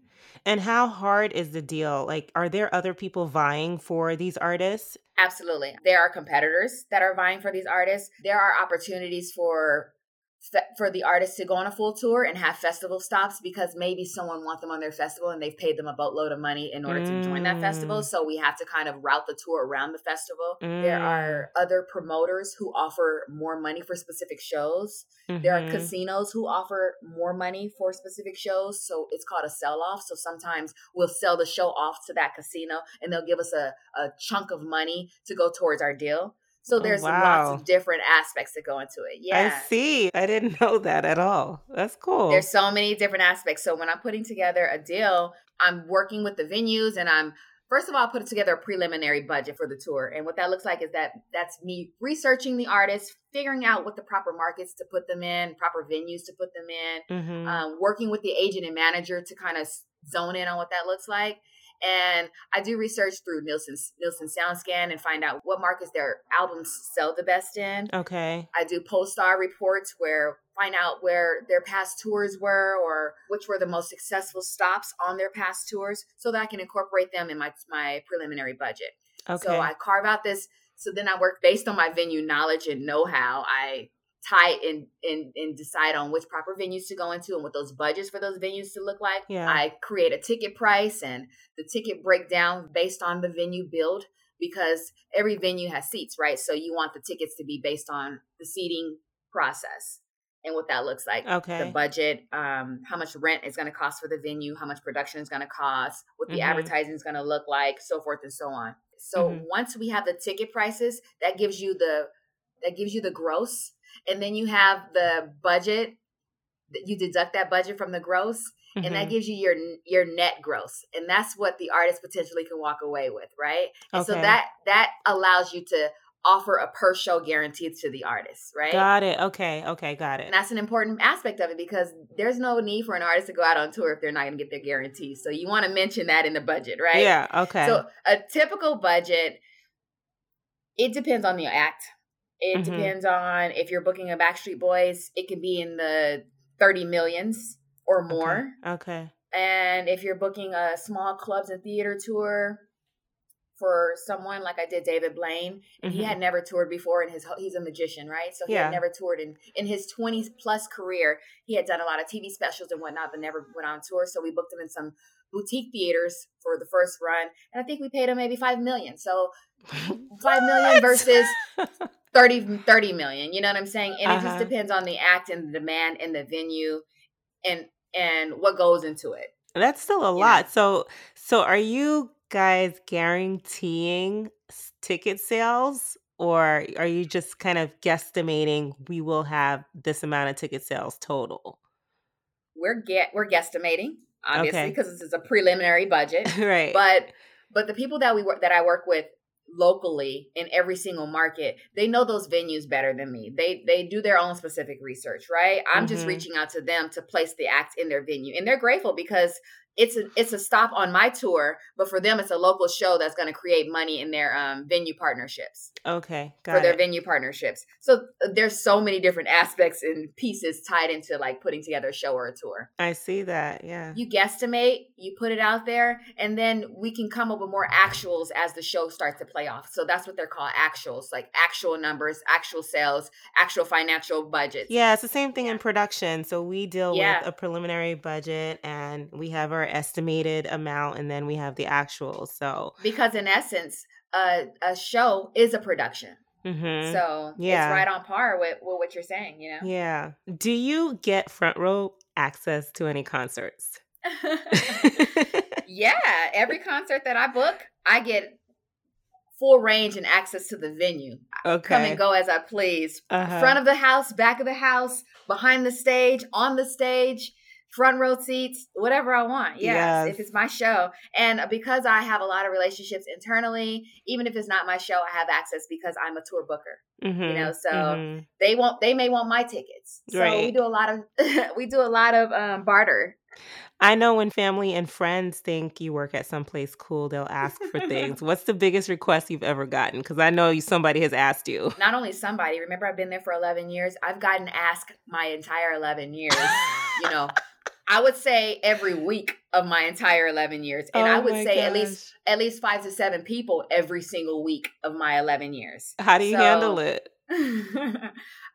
And how hard is the deal? Like are there other people vying for these artists? Absolutely. There are competitors that are vying for these artists. There are opportunities for for the artists to go on a full tour and have festival stops because maybe someone wants them on their festival and they've paid them a boatload of money in order to join that festival. Mm. So we have to kind of route the tour around the festival. There Mm. are other promoters who offer more money for specific shows. There are Mhm. casinos who offer more money for specific shows. So it's called a sell off. So sometimes we'll sell the show off to that casino and they'll give us a, a chunk of money to go towards our deal. So Oh, there's wow. lots of different aspects that go into it. Yeah. I see. I didn't know that at all. That's cool. There's so many different aspects. So when I'm putting together a deal, I'm working with the venues and I'm first of all put together a preliminary budget for the tour. And what that looks like is that that's me researching the artists, figuring out what the proper markets to put them in, proper venues to put them in, Mhm. um, working with the agent and manager to kind of zone in on what that looks like. And I do research through Nielsen's Nielsen SoundScan and find out what markets their albums sell the best in. okay. I do Pollstar reports where find out where their past tours were or which were the most successful stops on their past tours so that I can incorporate them in my my preliminary budget. Okay. So I carve out this so then I work based on my venue knowledge and know-how. I tie and, and and decide on which proper venues to go into and what those budgets for those venues to look like. Yeah. I create a ticket price and the ticket breakdown based on the venue build because every venue has seats, right? So you want the tickets to be based on the seating process. and what that looks like. Okay. The budget, um, how much rent is going to cost for the venue, how much production is going to cost, what the Mhm. advertising is going to look like, so forth and so on. So Mhm. once we have the ticket prices, that gives you the that gives you the gross, and then you have the budget. that You deduct that budget from the gross, and that Mhm. gives you your your net gross, and that's what the artist potentially can walk away with, right? And so that that allows you to offer a per show guarantee to the artist, right? Got it. Okay. Okay. Got it. And that's an important aspect of it because there's no need for an artist to go out on tour if they're not going to get their guarantee So you want to mention that in the budget, right? Yeah. Okay. So a typical budget, it depends on the act. It Mhm. depends on if you're booking a Backstreet Boys, it can be in the 30 millions or more. okay. And if you're booking a small clubs and theater tour for someone like I did David Blaine, and he Mhm. had never toured before and his he's a magician, right? So he Yeah. had never toured in in his 20 plus career. He had done a lot of TV specials and whatnot, but never went on tour. So we booked him in some boutique theaters for the first run, and I think we paid him maybe 5 million. So 5 million versus 30, 30 million. You know what I'm saying? And it Uh-huh. just depends on the act and the demand and the venue and and what goes into it. That's still a You know? lot. So, so are you guys guaranteeing ticket sales, or are you just kind of guesstimating we will have this amount of ticket sales total? We're get we're guesstimating, obviously, Okay. because this is a preliminary budget. right. But but the people that we work that I work with locally in every single market, they know those venues better than me. They they do their own specific research, right? I'm just Mhm. reaching out to them to place the act in their venue. And they're grateful because it's a it's a stop on my tour, but for them it's a local show that's going to create money in their um, venue partnerships okay. for Got their venue partnerships. So uh, there's so many different aspects and pieces tied into like putting together a show or a tour. I see that. Yeah. You guesstimate, you put it out there, and then we can come up with more actuals as the show starts to play off. So that's what they're called actuals, like actual numbers, actual sales, actual financial budgets. Yeah, it's the same thing in production. So we deal Yeah. with a preliminary budget and we have our estimated amount and then we have the actual. So, Because in essence, a, a show is a production. mhm. So Yeah. it's right on par with, with what you're saying, you know? yeah. Do you get front row access to any concerts? yeah, every concert that I book, I get full range and access to the venue. okay. Come and go as I please. Uh-huh. Front of the house, back of the house, behind the stage, on the stage, front row seats, whatever I want. Yes, Yes. if it's my show. And because I have a lot of relationships internally, even if it's not my show, I have access because I'm a tour booker. Mhm, know, so mhm. They won't they may want my tickets. So we do a lot of we do a lot of um, barter. I know when family and friends think you work at someplace cool, they'll ask for things. What's the biggest request you've ever gotten? Because I know you, somebody has asked you. Not only somebody, remember I've been there for 11 years. I've gotten asked my entire 11 years, you know, I would say every week of my entire 11 years. And I Oh would my say at least at least 5 to 7 people every single week of my 11 years. How do you handle it?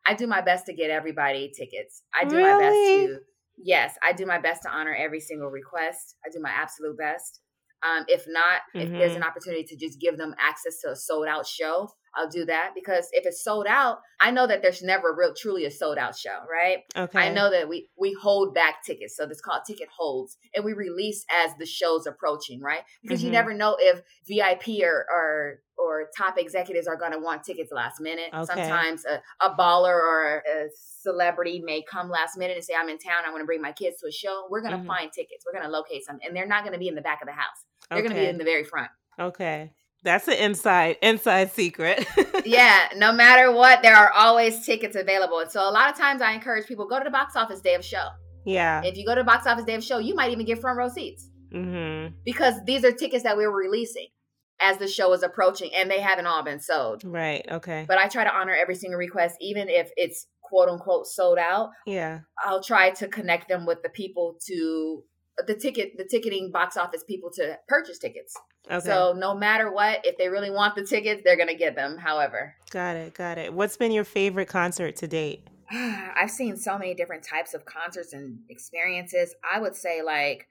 I do my best to get everybody tickets. I do my best to yes, I do my best to honor every single request. I do my absolute best. Um, if not, if there's an opportunity to just give them access to a sold out show, I'll do that because if it's sold out, I know that there's never a real truly a sold out show, right? Okay. I know that we we hold back tickets, so it's called ticket holds, and we release as the show's approaching, right? Because you Mhm. never know if VIP or or or top executives are going to want tickets last minute. Okay. Sometimes a, a baller or a celebrity may come last minute and say, "I'm in town. I want to bring my kids to a show." We're going to Mhm. find tickets. We're going to locate some, and they're not going to be in the back of the house. They're going to be in the very front. Okay. That's an inside inside secret. yeah, no matter what, there are always tickets available. And so a lot of times I encourage people go to the box office day of show. Yeah. If you go to the box office day of show, you might even get front row seats Mm-hmm. because these are tickets that we were releasing as the show is approaching and they haven't all been sold. Right. Okay. But I try to honor every single request, even if it's quote unquote sold out. Yeah. I'll try to connect them with the people to the ticket, the ticketing box office people to purchase tickets. Okay. So no matter what, if they really want the tickets, they're going to get them. However, got it. Got it. What's been your favorite concert to date? I've seen so many different types of concerts and experiences. I would say like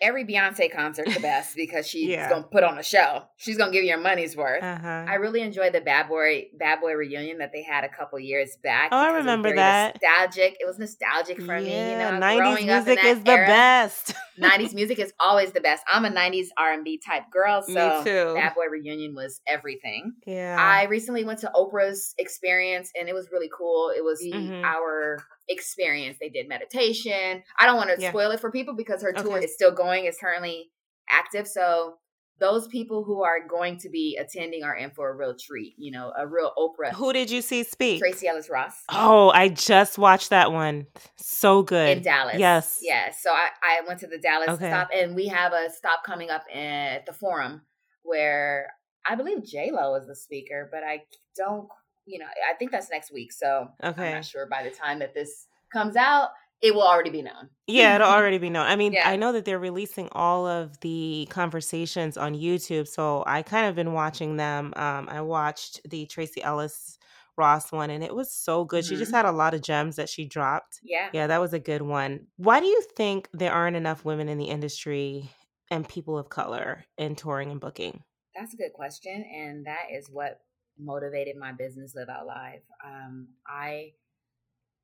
every Beyonce concert the best because she's Yeah. gonna put on a show. She's gonna give you your money's worth. Uh-huh. I really enjoyed the Bad Boy Bad Boy reunion that they had a couple years back. Oh, I because it was remember that. Nostalgic. It was nostalgic for me. You know, 90s growing up in music is the era. best. 90s music is always the best. I'm a 90s R&B type girl, Me so too. Bad Boy reunion was everything. yeah. I recently went to Oprah's experience and it was really cool. It was Mhm. our experience. They did meditation. I don't want to Yeah. spoil it for people because her tour Okay. is still going. It's currently active. So those people who are going to be attending are in for a real treat. You know, a real Oprah. Who did you see speak? Tracee Ellis Ross Oh, I just watched that one. So good. in Dallas. Yes. Yes. So I, I went to the Dallas Okay. stop and we have a stop coming up at the forum where I believe J Lo is the speaker, but I don't you know, I think that's next week. So I'm Okay. not sure by the time that this comes out, it will already be known. Yeah, it'll already be known. I mean, Yeah. I know that they're releasing all of the conversations on YouTube, so I kind of been watching them. Um, I watched the Tracee Ellis Ross one, and it was so good. She just Mhm. had a lot of gems that she dropped. Yeah. Yeah, that was a good one. Why do you think there aren't enough women in the industry and people of color in touring and booking? That's a good question. And that is what motivated my business Live Out Live. Um, I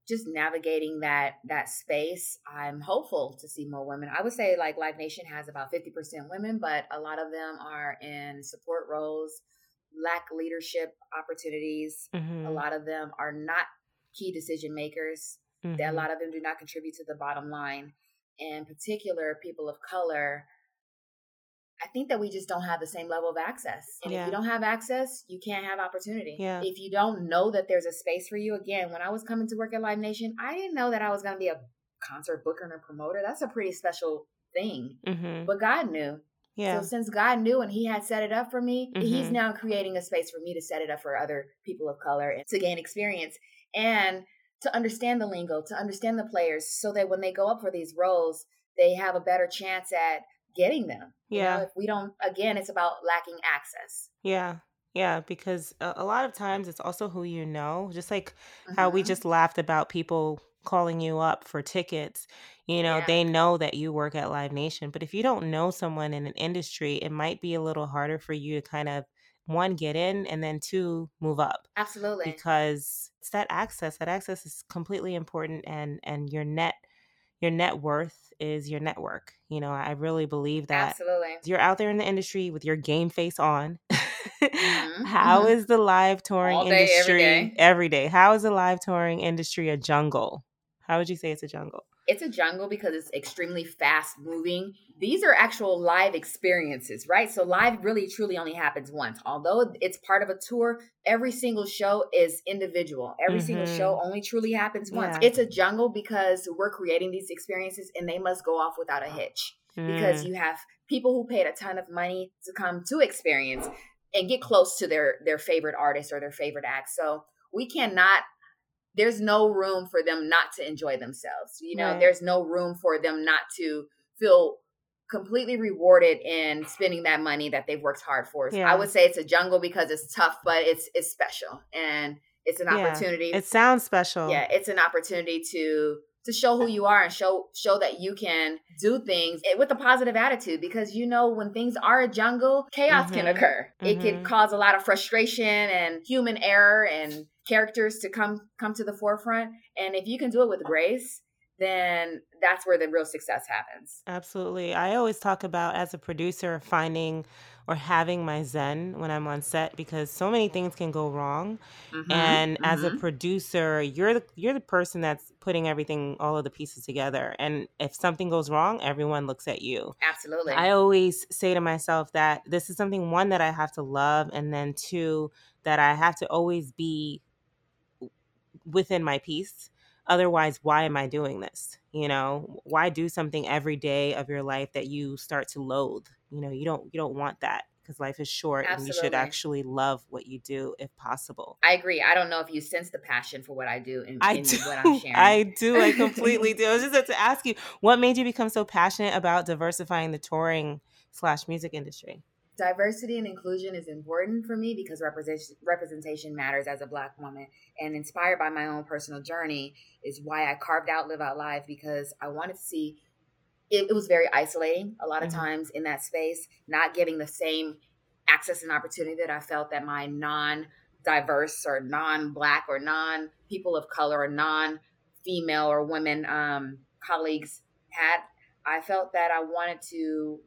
just navigating that that space, I'm hopeful to see more women. I would say like Live Nation has about 50% women, but a lot of them are in support roles, lack leadership opportunities. Mhm, A lot of them are not key decision makers. that a lot of them do not contribute to the bottom line. In particular, people of color, I think that we just don't have the same level of access. And if you don't have access, you can't have opportunity. Yeah. If you don't know that there's a space for you, again, when I was coming to work at Live Nation, I didn't know that I was going to be a concert booker and a promoter. That's a pretty special thing. Mhm. But God knew. Yeah. So since God knew and He had set it up for me, He's Mhm. now creating a space for me to set it up for other people of color and to gain experience and to understand the lingo, to understand the players, so that when they go up for these roles, they have a better chance at getting them. You know, Yeah. if we don't, again, it's about lacking access. Yeah. Yeah, because a, lot of times it's also who you know. Just like how we Mhm. just laughed about people calling you up for tickets. You know, Yeah. they know that you work at Live Nation, but if you don't know someone in an industry, it might be a little harder for you to kind of one get in and then two move up Absolutely. because it's that access. That access is completely important and and your net your net worth is your network. You know, I really believe that Absolutely. you're out there in the industry with your game face on. Mhm, How mhm. is the live touring All industry day. every day? How is the live touring industry a jungle? How would you say it's a jungle? It's a jungle because it's extremely fast moving. These are actual live experiences, right? So live really truly only happens once. Although it's part of a tour, every single show is individual. Every single Mhm. show only truly happens once. Yeah. It's a jungle because we're creating these experiences and they must go off without a hitch. Because Mm, you have people who paid a ton of money to come to experience and get close to their their favorite artist or their favorite act. So we cannot there's no room for them not to enjoy themselves. You know, Right. there's no room for them not to feel completely rewarded in spending that money that they've worked hard for. Yeah. I would say it's a jungle because it's tough, but it's it's special and it's an Yeah. opportunity. it sounds special. yeah, it's an opportunity to to show who you are and show show that you can do things with a positive attitude because you know when things are a jungle chaos can Mhm. occur it Mhm. could cause a lot of frustration and human error and characters to come come to the forefront and if you can do it with grace then that's where the real success happens Absolutely. I always talk about as a producer finding or having my zen when I'm on set because so many things can go wrong. Mhm, And as a mhm. producer, you're the you're the person that's putting everything all of the pieces together. And if something goes wrong, everyone looks at you. absolutely I always say to myself that this is something one that I have to love and then two that I have to always be within my peace. Otherwise, why am I doing this? You know, why do something every day of your life that you start to loathe? You know, you don't you don't want that because life is short and you should actually love what you do if possible. I agree. I don't know if you sense the passion for what I do in, I do. what I'm sharing. I do. I completely do. I was just about to ask you, what made you become so passionate about diversifying the touring slash music industry? Diversity and inclusion is important for me because representation representation matters as a black woman and inspired by my own personal journey is why I carved out live out live because I wanted to see it, it was very isolating a lot of mm-hmm. times in that space, not getting the same access and opportunity that I felt that my non diverse or non black or non people of color or non female or women um, colleagues had. I felt that I wanted to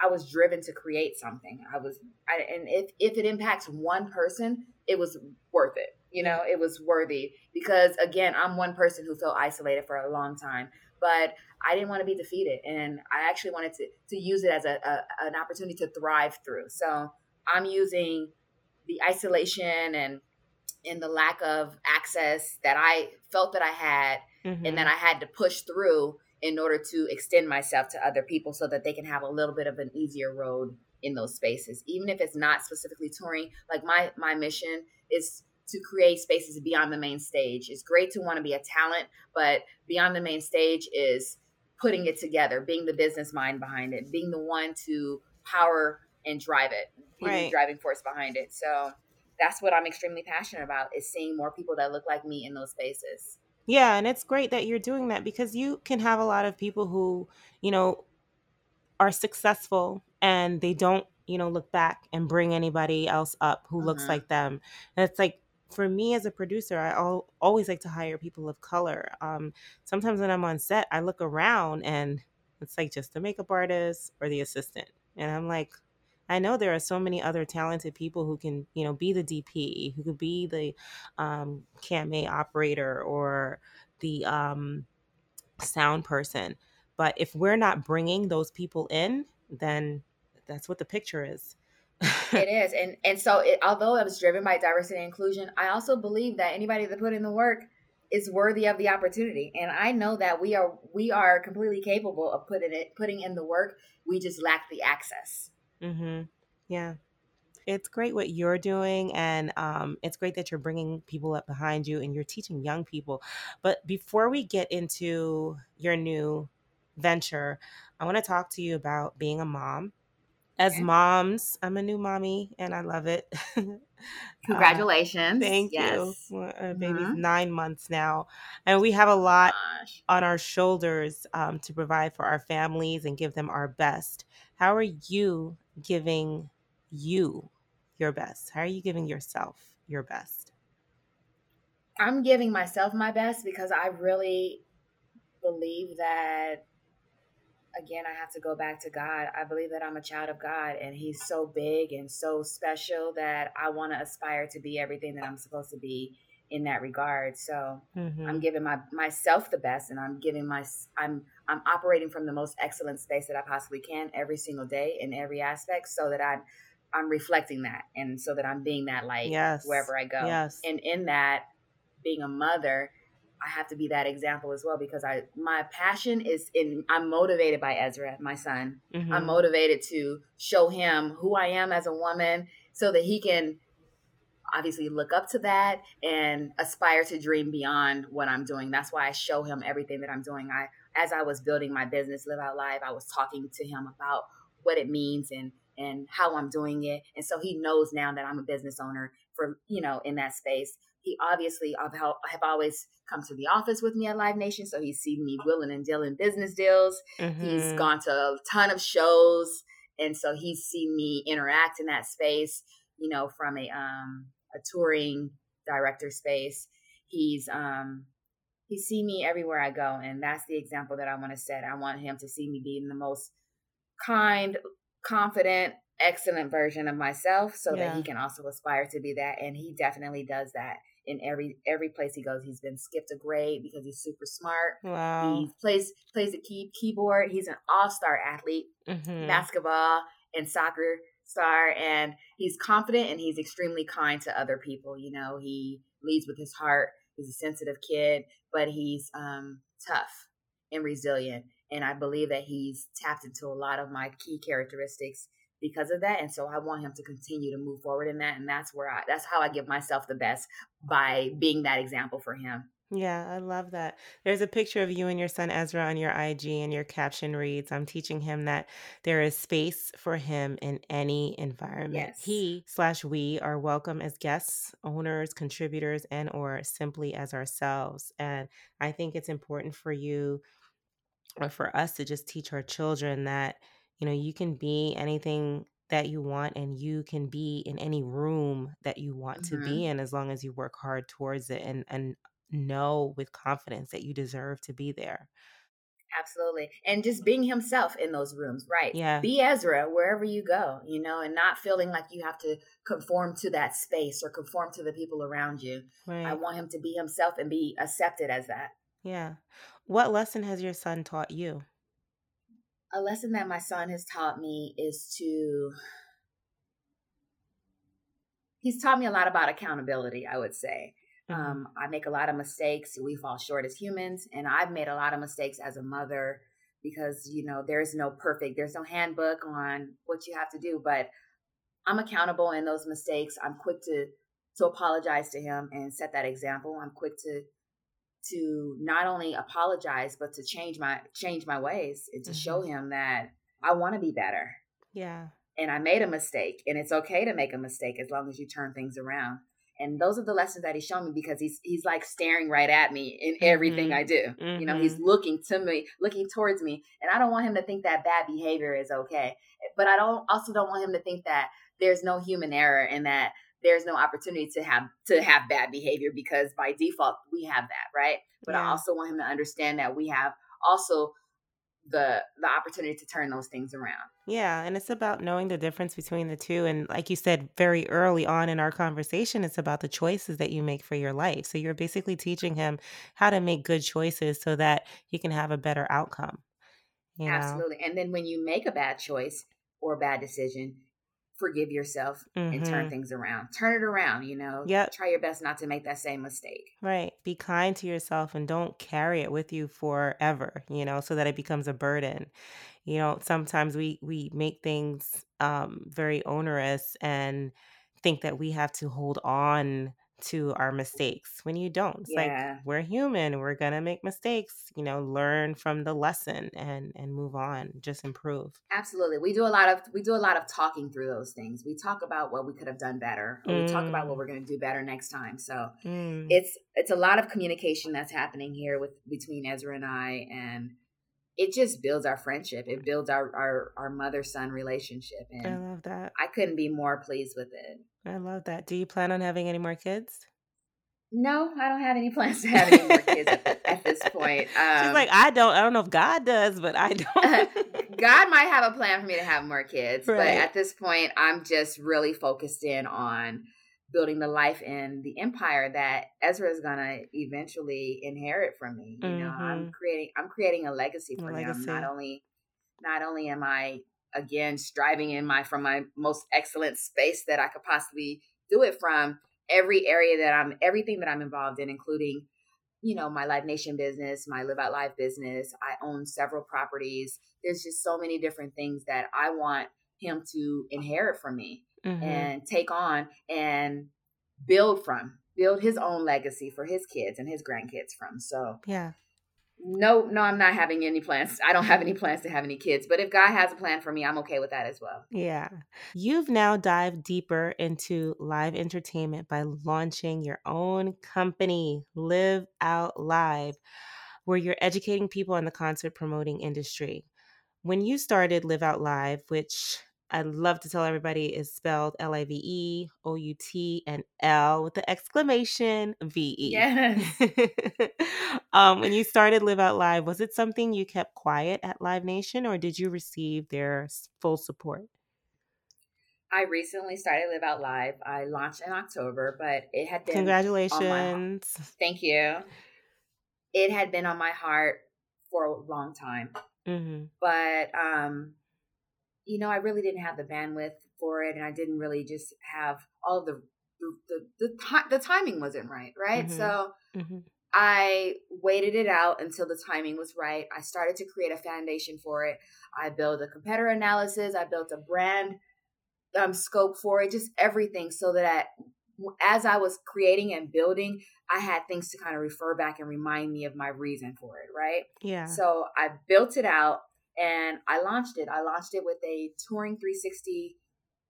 I was driven to create something. I was, I, and if if it impacts one person, it was worth it. You know, it was worthy because again, I'm one person who felt isolated for a long time, but I didn't want to be defeated, and I actually wanted to to use it as a, a an opportunity to thrive through. So I'm using the isolation and and the lack of access that I felt that I had, mm-hmm. and that I had to push through in order to extend myself to other people so that they can have a little bit of an easier road in those spaces. Even if it's not specifically touring like my my mission is to create spaces beyond the main stage. It's great to want to be a talent but beyond the main stage is putting it together being the business mind behind it being the one to power and drive it right. the driving force behind it. So that's what i'm extremely passionate about is seeing more people that look like me in those spaces yeah, and it's great that you're doing that because you can have a lot of people who, you know, are successful and they don't, you know, look back and bring anybody else up who looks mm-hmm. like them. And it's like for me as a producer, I al- always like to hire people of color. Um, sometimes when I'm on set, I look around and it's like just the makeup artist or the assistant, and I'm like, I know there are so many other talented people who can, you know, be the DP, who could be the um, camera operator or the um, sound person. But if we're not bringing those people in, then that's what the picture is. it is, and and so it, although it was driven by diversity and inclusion, I also believe that anybody that put in the work is worthy of the opportunity, and I know that we are we are completely capable of putting it putting in the work. We just lack the access. Mm-hmm. Yeah. It's great what you're doing, and um, it's great that you're bringing people up behind you and you're teaching young people. But before we get into your new venture, I want to talk to you about being a mom. As okay. moms, I'm a new mommy and I love it. Uh, Congratulations. Thank yes. you. Our baby's mm-hmm. nine months now. And we have a lot Gosh. on our shoulders um, to provide for our families and give them our best. How are you giving you your best? How are you giving yourself your best? I'm giving myself my best because I really believe that again, I have to go back to God. I believe that I'm a child of God and He's so big and so special that I want to aspire to be everything that I'm supposed to be in that regard. So mm-hmm. I'm giving my myself the best and I'm giving my I'm I'm operating from the most excellent space that I possibly can every single day in every aspect so that I'm I'm reflecting that and so that I'm being that light yes. wherever I go. Yes. And in that being a mother, I have to be that example as well because I my passion is in I'm motivated by Ezra, my son. Mm-hmm. I'm motivated to show him who I am as a woman so that he can obviously look up to that and aspire to dream beyond what I'm doing. That's why I show him everything that I'm doing. I as I was building my business Live Out Live, I was talking to him about what it means and and how I'm doing it. And so he knows now that I'm a business owner for, you know, in that space he obviously I've have always come to the office with me at Live Nation, so he's seen me willing and dealing business deals. Mm-hmm. He's gone to a ton of shows, and so he's seen me interact in that space. You know, from a um, a touring director space, he's um, he seen me everywhere I go, and that's the example that I want to set. I want him to see me being the most kind, confident, excellent version of myself, so yeah. that he can also aspire to be that, and he definitely does that in every every place he goes. He's been skipped a grade because he's super smart. Wow. He plays plays the key keyboard. He's an all star athlete, mm-hmm. basketball and soccer star, and he's confident and he's extremely kind to other people. You know, he leads with his heart. He's a sensitive kid, but he's um, tough and resilient. And I believe that he's tapped into a lot of my key characteristics because of that and so i want him to continue to move forward in that and that's where i that's how i give myself the best by being that example for him yeah, I love that. There's a picture of you and your son Ezra on your IG, and your caption reads, I'm teaching him that there is space for him in any environment. Yes. He slash we are welcome as guests, owners, contributors, and or simply as ourselves. And I think it's important for you or for us to just teach our children that you know you can be anything that you want and you can be in any room that you want mm-hmm. to be in as long as you work hard towards it and and know with confidence that you deserve to be there. Absolutely and just being himself in those rooms right yeah. be ezra wherever you go you know and not feeling like you have to conform to that space or conform to the people around you. Right. i want him to be himself and be accepted as that. Yeah. What lesson has your son taught you? A lesson that my son has taught me is to he's taught me a lot about accountability i would say. Um, i make a lot of mistakes we fall short as humans and i've made a lot of mistakes as a mother because you know there's no perfect there's no handbook on what you have to do but i'm accountable in those mistakes i'm quick to to apologize to him and set that example i'm quick to to not only apologize but to change my change my ways and to mm-hmm. show him that I want to be better. Yeah. And I made a mistake and it's okay to make a mistake as long as you turn things around. And those are the lessons that he's shown me because he's he's like staring right at me in everything mm-hmm. I do. Mm-hmm. You know, he's mm-hmm. looking to me, looking towards me, and I don't want him to think that bad behavior is okay. But I don't also don't want him to think that there's no human error and that there's no opportunity to have to have bad behavior because by default we have that, right? But yeah. I also want him to understand that we have also the the opportunity to turn those things around. Yeah, and it's about knowing the difference between the two and like you said very early on in our conversation it's about the choices that you make for your life. So you're basically teaching him how to make good choices so that he can have a better outcome. You know? Absolutely. And then when you make a bad choice or a bad decision, forgive yourself mm-hmm. and turn mm-hmm. things around. Turn it around, you know. Yeah. Try your best not to make that same mistake. Right. Be kind to yourself and don't carry it with you forever, you know, so that it becomes a burden. You know, sometimes we we make things um very onerous and think that we have to hold on to our mistakes when you don't. It's yeah. like we're human, we're gonna make mistakes, you know, learn from the lesson and and move on, just improve. Absolutely. We do a lot of we do a lot of talking through those things. We talk about what we could have done better, or mm. we talk about what mm. we're gonna do better next time. So mm. it's it's a lot of communication that's happening here with between Ezra and I and it just builds our friendship. It builds our our, our mother son relationship, and I love that. I couldn't be more pleased with it. I love that. Do you plan on having any more kids? No, I don't have any plans to have any more kids at, at, this point. Um, She's like, I don't. I don't know if God does, but I don't. God might have a plan for me to have more kids, right. but at this point, I'm just really focused in on building the life and the empire that Ezra is gonna eventually inherit from me. You mm-hmm. know, I'm mm-hmm. creating I'm creating a legacy for a him. Legacy. Not only not only am I again striving in my from my most excellent space that I could possibly do it from, every area that I'm everything that I'm involved in, including you know my live nation business my live out live business i own several properties there's just so many different things that i want him to inherit from me mm-hmm. and take on and build from, build his own legacy for his kids and his grandkids from. So, yeah. No, no, I'm not having any plans. I don't have any plans to have any kids, but if God has a plan for me, I'm okay with that as well. Yeah. You've now dived deeper into live entertainment by launching your own company, Live Out Live, where you're educating people in the concert promoting industry. When you started Live Out Live, which I love to tell everybody is spelled L I V E O U T and L with the exclamation V E. Yes. um, when you started Live Out Live, was it something you kept quiet at Live Nation or did you receive their full support? I recently started Live Out Live. I launched in October, but it had been congratulations. Thank you. It had been on my heart for a long time, mm-hmm. but um, you know, I really didn't have the bandwidth for it, and I didn't really just have all the the the, the, the timing wasn't right, right? Mm-hmm. So mm-hmm. I waited it out until the timing was right. I started to create a foundation for it. I built a competitor analysis. I built a brand um, scope for it, just everything, so that as I was creating and building, I had things to kind of refer back and remind me of my reason for it, right? Yeah. So I built it out and I launched it. I launched it with a Touring 360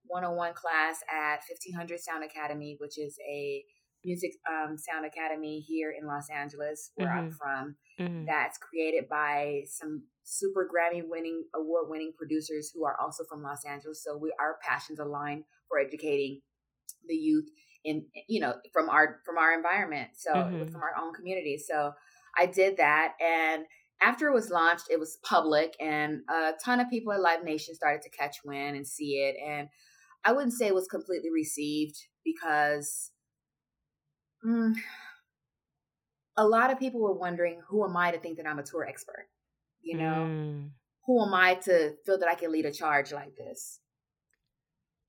101 class at 1500 Sound Academy, which is a Music um, Sound Academy here in Los Angeles, where Mhm. I'm from. Mhm. That's created by some super Grammy winning, award winning producers who are also from Los Angeles. So we our passions align for educating the youth in you know from our from our environment so Mhm. from our own community so i did that and after it was launched it was public and a ton of people at live nation started to catch wind and see it and i wouldn't say it was completely received because mm, a lot of people were wondering who am i to think that i'm a tour expert you know Mm. who am i to feel that i can lead a charge like this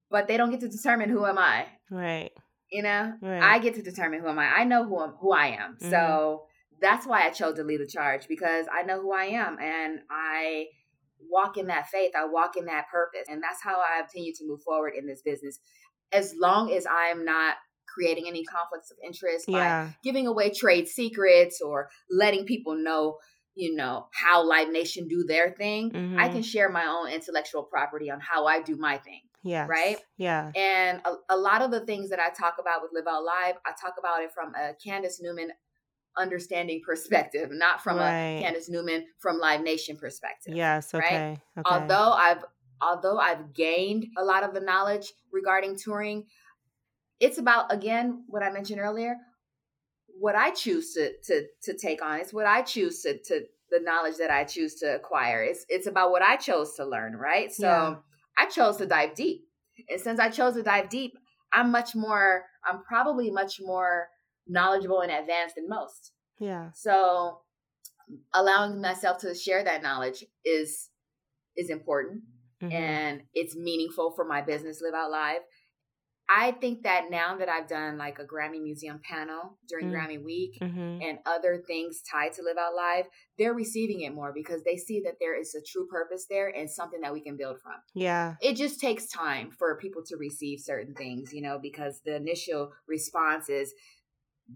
but they don't get to determine who am i Right. you know Right. i get to determine who am i i know who, I'm, who i am Mhm. so that's why i chose to lead the charge because i know who i am and i walk in that faith i walk in that purpose and that's how i continue to move forward in this business as long as i'm not creating any conflicts of interest by giving away trade secrets or letting people know you know how live nation do their thing i Mhm. can share my own intellectual property on how i do my thing Yeah. right? Yeah. and a, a lot of the things that I talk about with Live Out Live, I talk about it from a Candace Newman understanding perspective, not from Right. a Candace Newman from Live Nation perspective. Yes. right? Okay. Okay. Although I've although I've gained a lot of the knowledge regarding touring, it's about again what I mentioned earlier, what I choose to to to take on. It's what I choose to to the knowledge that I choose to acquire. It's it's about what I chose to learn, right? So Yeah. I chose to dive deep. And since I chose to dive deep, I'm much more, I'm probably much more knowledgeable and advanced than most. yeah. So allowing myself to share that knowledge is is important Mhm. and it's meaningful for my business live out live. I think that now that I've done like a Grammy Museum panel during Mm. Grammy Week Mhm. and other things tied to Live Out Live, they're receiving it more because they see that there is a true purpose there and something that we can build from Yeah. it just takes time for people to receive certain things, you know, because the initial response is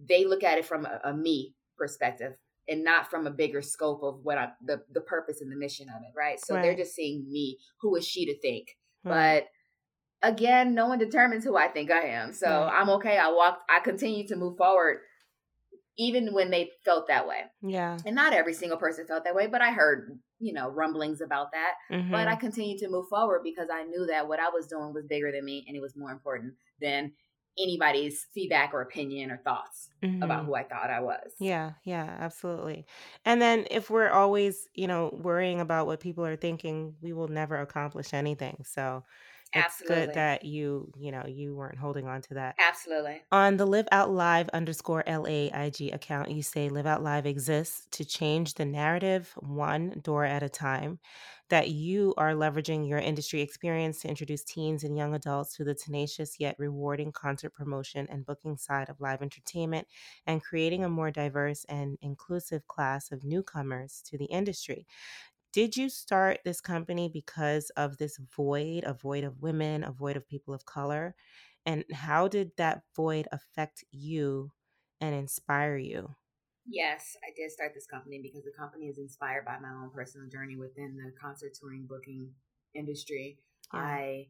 they look at it from a, a me perspective and not from a bigger scope of what I, the the purpose and the mission of it, right? So they're just seeing me. Who is she to think? Right. But again, no one determines who I think I am. So Right. I'm okay. I walked. I continue to move forward, even when they felt that way. yeah. And not every single person felt that way, but I heard you know rumblings about that. Mhm. But I continued to move forward because I knew that what I was doing was bigger than me and it was more important than anybody's feedback or opinion or thoughts about Mhm. who I thought I was. Yeah, yeah, absolutely. And then if we're always, you know, worrying about what people are thinking, we will never accomplish anything. So it's Absolutely. good that you, you know, you weren't holding on to that. Absolutely. On the Live Out Live underscore LA IG account, you say Live Out Live exists to change the narrative one door at a time. That you are leveraging your industry experience to introduce teens and young adults to the tenacious yet rewarding concert promotion and booking side of live entertainment and creating a more diverse and inclusive class of newcomers to the industry. Did you start this company because of this void, a void of women, a void of people of color? And how did that void affect you and inspire you? Yes, I did start this company because the company is inspired by my own personal journey within the concert touring booking industry. Yeah. I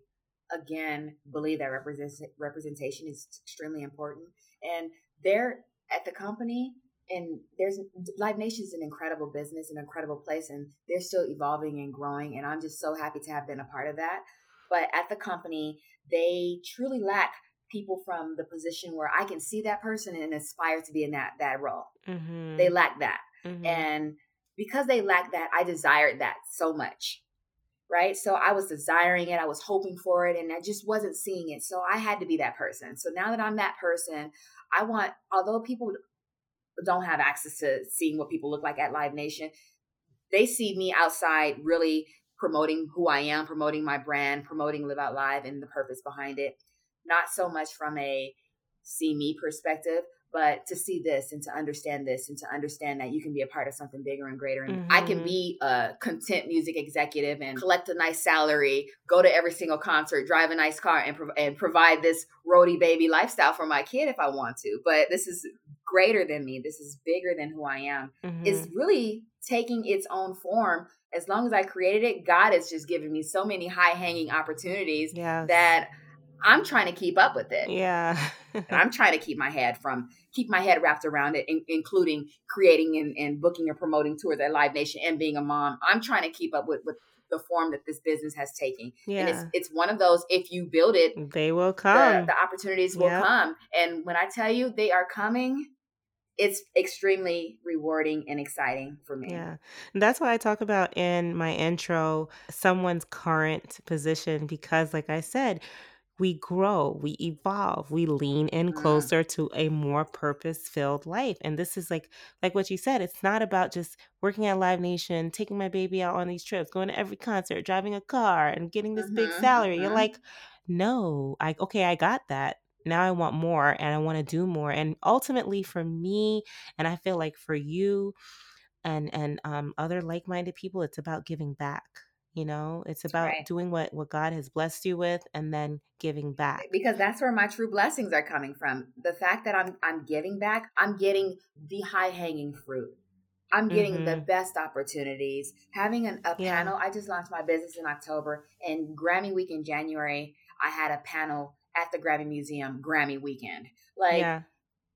again believe that represent, representation is extremely important, and there at the company. And there's Live Nation is an incredible business, an incredible place, and they're still evolving and growing. And I'm just so happy to have been a part of that. But at the company, they truly lack people from the position where I can see that person and aspire to be in that that role. Mm-hmm. They lack that. Mhm. And because they lack that, I desired that so much. Right? So I was desiring it, I was hoping for it, and I just wasn't seeing it. So I had to be that person. So now that I'm that person, I want, although people don't have access to seeing what people look like at Live Nation, they see me outside really promoting who I am, promoting my brand, promoting Live Out Live and the purpose behind it. Not so much from a see me perspective, but to see this and to understand this and to understand that you can be a part of something bigger and greater. And I can Mhm. be a content music executive and collect a nice salary, go to every single concert, drive a nice car, and, prov- and provide this roadie baby lifestyle for my kid if I want to. But this is greater than me. This is bigger than who I am. Mhm. It's really taking its own form. As long as I created it, God has just given me so many high hanging opportunities Yes. that I'm trying to keep up with it. Yeah. I'm trying to keep my head from keep my head wrapped around it, in, including creating and, and booking and promoting tours at Live Nation and being a mom. I'm trying to keep up with, with the form that this business has taken. Yeah. And it's it's one of those if you build it, they will the, come. the opportunities will Yep. come. And when I tell you they are coming, it's extremely rewarding and exciting for me. Yeah. And that's why I talk about in my intro someone's current position because, like I said, we grow, we evolve, we lean in closer to a more purpose-filled life. And this is like like what you said, it's not about just working at Live Nation, taking my baby out on these trips, going to every concert, driving a car and getting this big Mhm, salary. You're mhm. like, "No, I okay, I got that. Now I want more and I want to do more." And ultimately for me, and I feel like for you, and and um other like-minded people it's about giving back you know it's about Right. doing what what god has blessed you with and then giving back because that's where my true blessings are coming from. The fact that I'm I'm giving back, I'm getting the high hanging fruit. I'm getting the Mhm. best opportunities. Having an, a Yeah. panel, I just launched my business in October, and Grammy Week in January, I had a panel at the Grammy Museum Grammy Weekend. Like yeah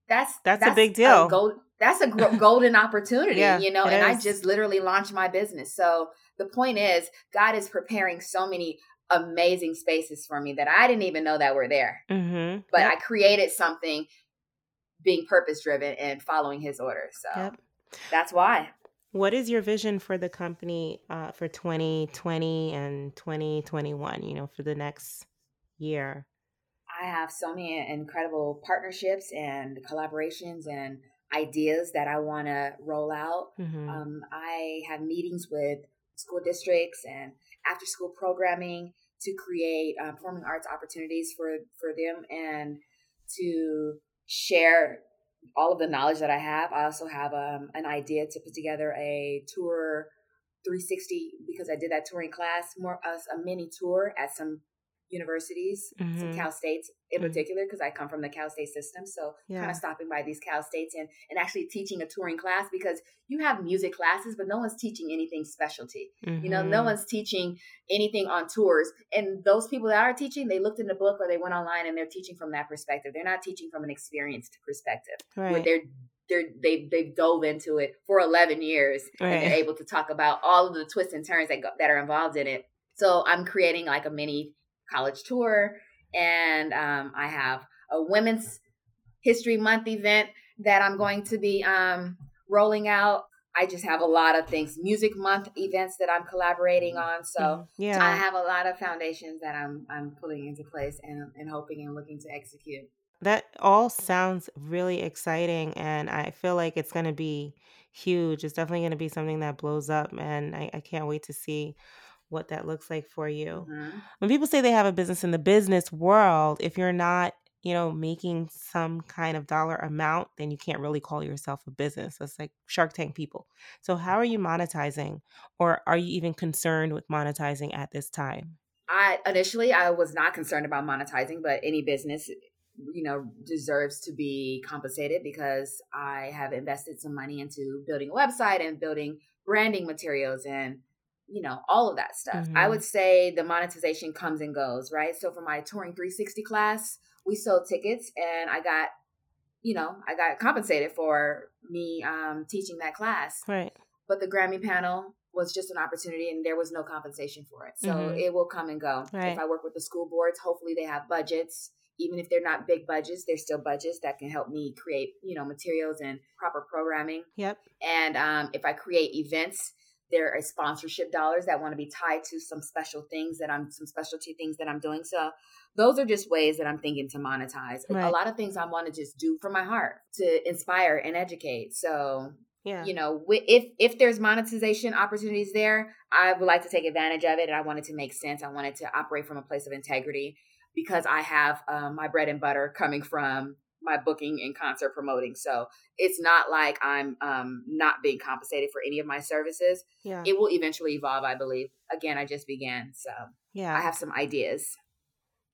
that's That's a big deal. gold, that's a golden opportunity, Yeah, you know. And I just literally launched my business. So the point is, God is preparing so many amazing spaces for me that I didn't even know that were there. mm-hmm But yep. I created something, being purpose driven and following His orders. So Yep. that's why. what is your vision for the company uh, for 2020 and 2021 you know for the next year I have so many incredible partnerships and collaborations and ideas that I want to roll out. mm-hmm. Um, I have meetings with school districts and after school programming to create uh, performing arts opportunities for, for them and to share all of the knowledge that I have. I also have um, an idea to put together a tour 360 because I did that touring class, more as a mini tour at some universities, some Mhm. Cal States in Mhm. particular, because I come from the Cal State system. So kind of stopping by these Cal States and, and actually teaching a touring class because you have music classes, but no one's teaching anything specialty. You know, no Mhm. one's teaching anything on tours. And those people that are teaching, they looked in the book or they went online and they're teaching from that perspective. They're not teaching from an experienced perspective. Where right they're they're they they've dove into it for 11 years and they're able to talk about all of the twists and turns that go, that are involved in it. So I'm creating like a mini college tour, and um, I have a Women's History Month event that I'm going to be um, rolling out. I just have a lot of things, Music Month events that I'm collaborating on. So Mhm. yeah I have a lot of foundations that I'm I'm putting into place and, and hoping and looking to execute. That all sounds really exciting, and I feel like it's going to be huge. It's definitely going to be something that blows up, and I, I can't wait to see what that looks like for you. Mhm. When people say they have a business in the business world, if you're not, you know, making some kind of dollar amount, then you can't really call yourself a business. That's like Shark Tank people. So, how are you monetizing, or are you even concerned with monetizing at this time? I initially I was not concerned about monetizing, but any business, you know, deserves to be compensated because I have invested some money into building a website and building branding materials and you know all of that stuff. I Mhm. would say the monetization comes and goes, right? So for my touring 360 class, we sold tickets and I got you know, I got compensated for me um teaching that class Right. but the Grammy panel was just an opportunity and there was no compensation for it. So Mhm. it will come and go. Right. If I work with the school boards, hopefully they have budgets. Even if they're not big budgets, they're still budgets that can help me create, you know, materials and proper programming. Yep. And um, if I create events, there are sponsorship dollars that want to be tied to some special things that I'm, some specialty things that I'm doing. So those are just ways that I'm thinking to monetize. Right. A lot of things I want to just do from my heart to inspire and educate. So Yeah. you know if if there's monetization opportunities there i would like to take advantage of it and i want it to make sense i want it to operate from a place of integrity because i have um, my bread and butter coming from my booking and concert promoting so it's not like i'm um, not being compensated for any of my services Yeah. it will eventually evolve i believe again i just began so yeah. i have some ideas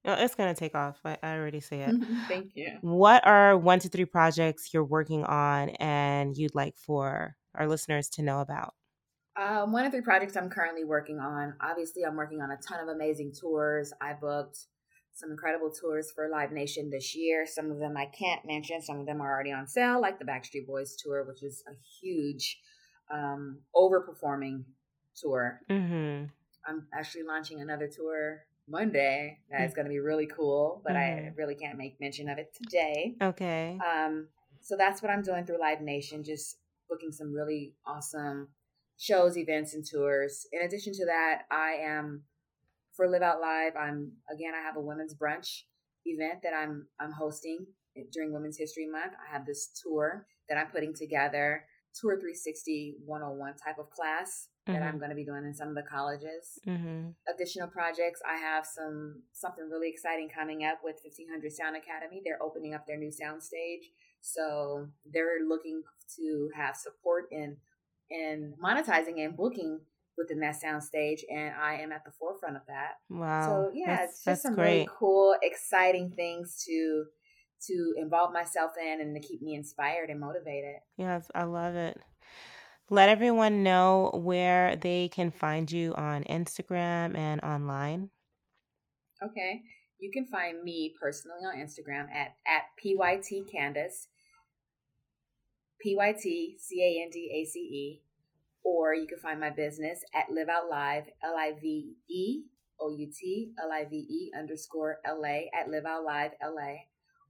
No, it's gonna take off. I, I already see it. thank you What are one to three projects you're working on and you'd like for our listeners to know about? Um, one of three projects I'm currently working on. Obviously, I'm working on a ton of amazing tours. I booked some incredible tours for Live Nation this year. Some of them I can't mention. Some of them are already on sale, like the Backstreet Boys tour, which is a huge um, overperforming tour. Mm-hmm. I'm actually launching another tour Monday that's mm. going to be really cool, but mm-hmm. I really can't make mention of it today. Okay. Um, so that's what I'm doing through Live Nation, just booking some really awesome shows, events, and tours. In addition to that, I am for Live Out Live. I'm again, I have a women's brunch event that I'm I'm hosting during Women's History Month. I have this tour that I'm putting together, Tour 360 101 type of class mm-hmm. that I'm mm-hmm. going to be doing in some of the colleges. Mm-hmm. Additional projects, I have some something really exciting coming up with 1500 Sound Academy. They're opening up their new sound stage, so they're looking to have support in in monetizing and booking within that soundstage, and I am at the forefront of that. Wow. So yeah, that's, it's just some great. really cool, exciting things to to involve myself in and to keep me inspired and motivated. Yes, I love it. Let everyone know where they can find you on Instagram and online. Okay. You can find me personally on Instagram at, at PYT Candace, P Y T C A N D A C E, or you can find my business at Live Out Live, L I V E O U T L I V E underscore L A at Live Out Live LA.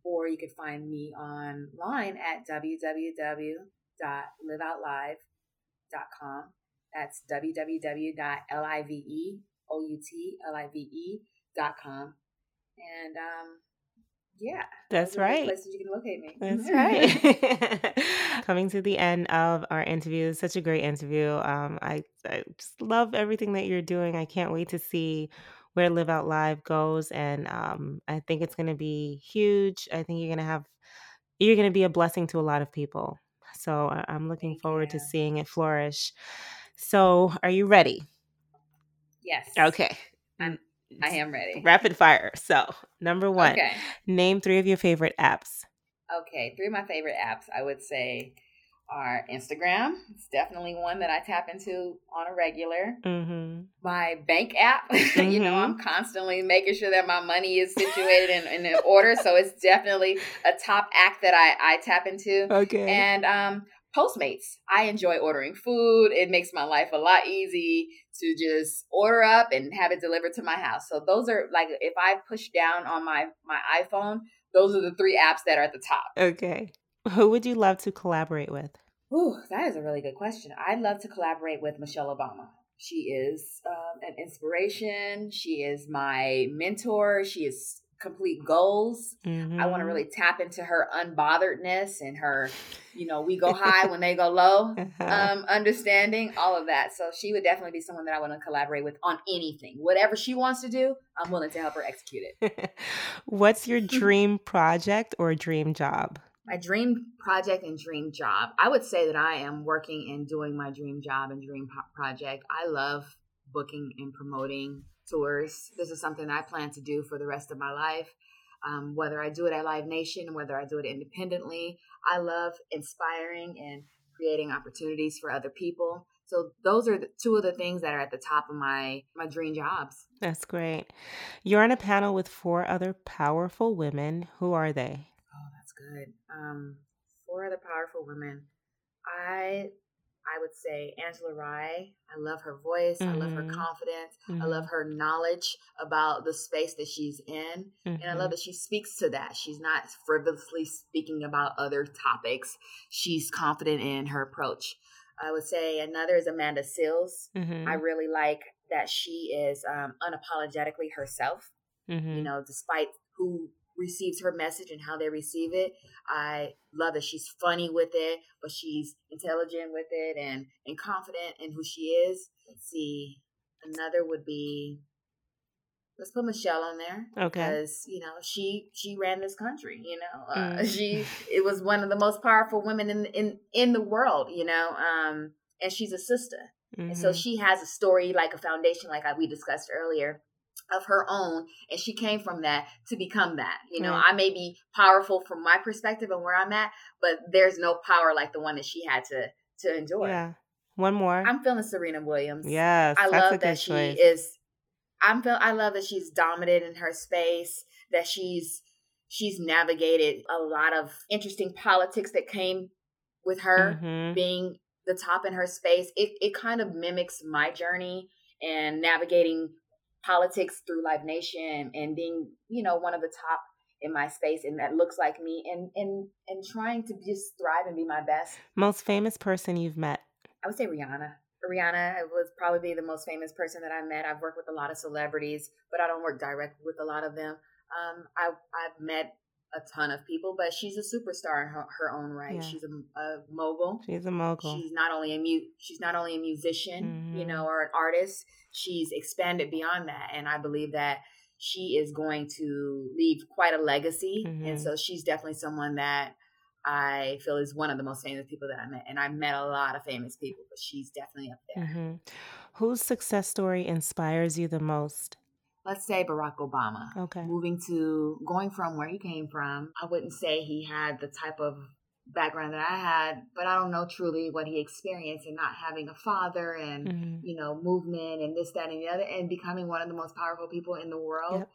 Or you can find me online at www.liveoutlive.com com. That's www.liveouTlive.com. And um, yeah. That's right. Places you can locate me. That's right. Coming to the end of our interview, such a great interview. Um, I, I just love everything that you're doing. I can't wait to see where Live Out Live goes, and um, I think it's going to be huge. I think you're going to have, you're going to be a blessing to a lot of people. So I'm looking Thank forward you. to seeing it flourish. So, are you ready? Yes. Okay. I'm, I am ready. Rapid fire. So, number one, okay. name three of your favorite apps. Okay, three of my favorite apps. I would say are Instagram. It's definitely one that I tap into on a regular. Mm-hmm. My bank app, mm-hmm. you know, I'm mm-hmm. constantly making sure that my money is situated in, in order. So it's definitely a top act that I, I tap into. Okay. And um, Postmates. I enjoy ordering food. It makes my life a lot easy to just order up and have it delivered to my house. So those are like if I push down on my my iPhone, those are the three apps that are at the top. Okay. Who would you love to collaborate with? Ooh, that is a really good question. I'd love to collaborate with Michelle Obama. She is um, an inspiration. She is my mentor. She is complete goals. Mm-hmm. I want to really tap into her unbotheredness and her, you know, we go high when they go low, uh-huh. um, understanding all of that. So she would definitely be someone that I want to collaborate with on anything. Whatever she wants to do, I'm willing to help her execute it. What's your dream project or dream job? my dream project and dream job. I would say that I am working and doing my dream job and dream project. I love booking and promoting tours. This is something I plan to do for the rest of my life. Um, whether I do it at Live Nation, whether I do it independently, I love inspiring and creating opportunities for other people. So those are the, two of the things that are at the top of my my dream jobs. That's great. You're on a panel with four other powerful women. Who are they? Oh, that's good. Um, four other powerful women. I I would say Angela Rye. I love her voice. Mm-hmm. I love her mm-hmm. confidence. Mm-hmm. I love her knowledge about the space that she's in. Mm-hmm. And I love mm-hmm. that she speaks to that. She's not frivolously speaking about other topics. She's confident in her approach. I would say another is Amanda Seales. Mm-hmm. I really like that she is um, unapologetically herself. You know, despite who receives her message and how they receive it. I love that she's funny with it, but she's intelligent with it and and confident in who she is. Let's see. Another would be let's put Michelle on there. Okay. Because, you know, she she ran this country, you know. Uh, mm. she it was one of the most powerful women in in in the world, you know. Um and she's a sister. Mm-hmm. And so mm-hmm. she has a story like a foundation like we discussed earlier of her own and she came from that to become that you know right. i may be powerful from my perspective and where i'm at but there's no power like the one that she had to to enjoy yeah one more i'm feeling serena williams yes i love that she choice. is i'm feel i love that she's dominant in her space that she's she's navigated a lot of interesting politics that came with her mm-hmm. being the top in her space. It it kind of mimics my journey and navigating politics through Live Nation and being, you know, one of the top in my space and that looks like me and and and trying to just thrive and be my best. Most famous person you've met? I would say Rihanna. Rihanna was probably the most famous person that I met. I've worked with a lot of celebrities, but I don't work directly with a lot of them. Um, I, I've met a ton of people, but she's a superstar in her, her own right. Yeah. She's a, a, mogul. She's a mogul. She's not only a mu- she's not only a musician, mm-hmm. you know, or an artist. She's expanded beyond that, and I believe that she is going to leave quite a legacy. Mm-hmm. And so she's definitely someone that I feel is one of the most famous people that I met. And I met a lot of famous people, but she's definitely up there. Mm-hmm. Whose success story inspires you the most? Let's say Barack Obama. Okay. Moving to going from where he came from, I wouldn't say he had the type of background that I had, but I don't know truly what he experienced and not having a father and, mm-hmm. you know, movement and this, that, and the other, and becoming one of the most powerful people in the world. Yep.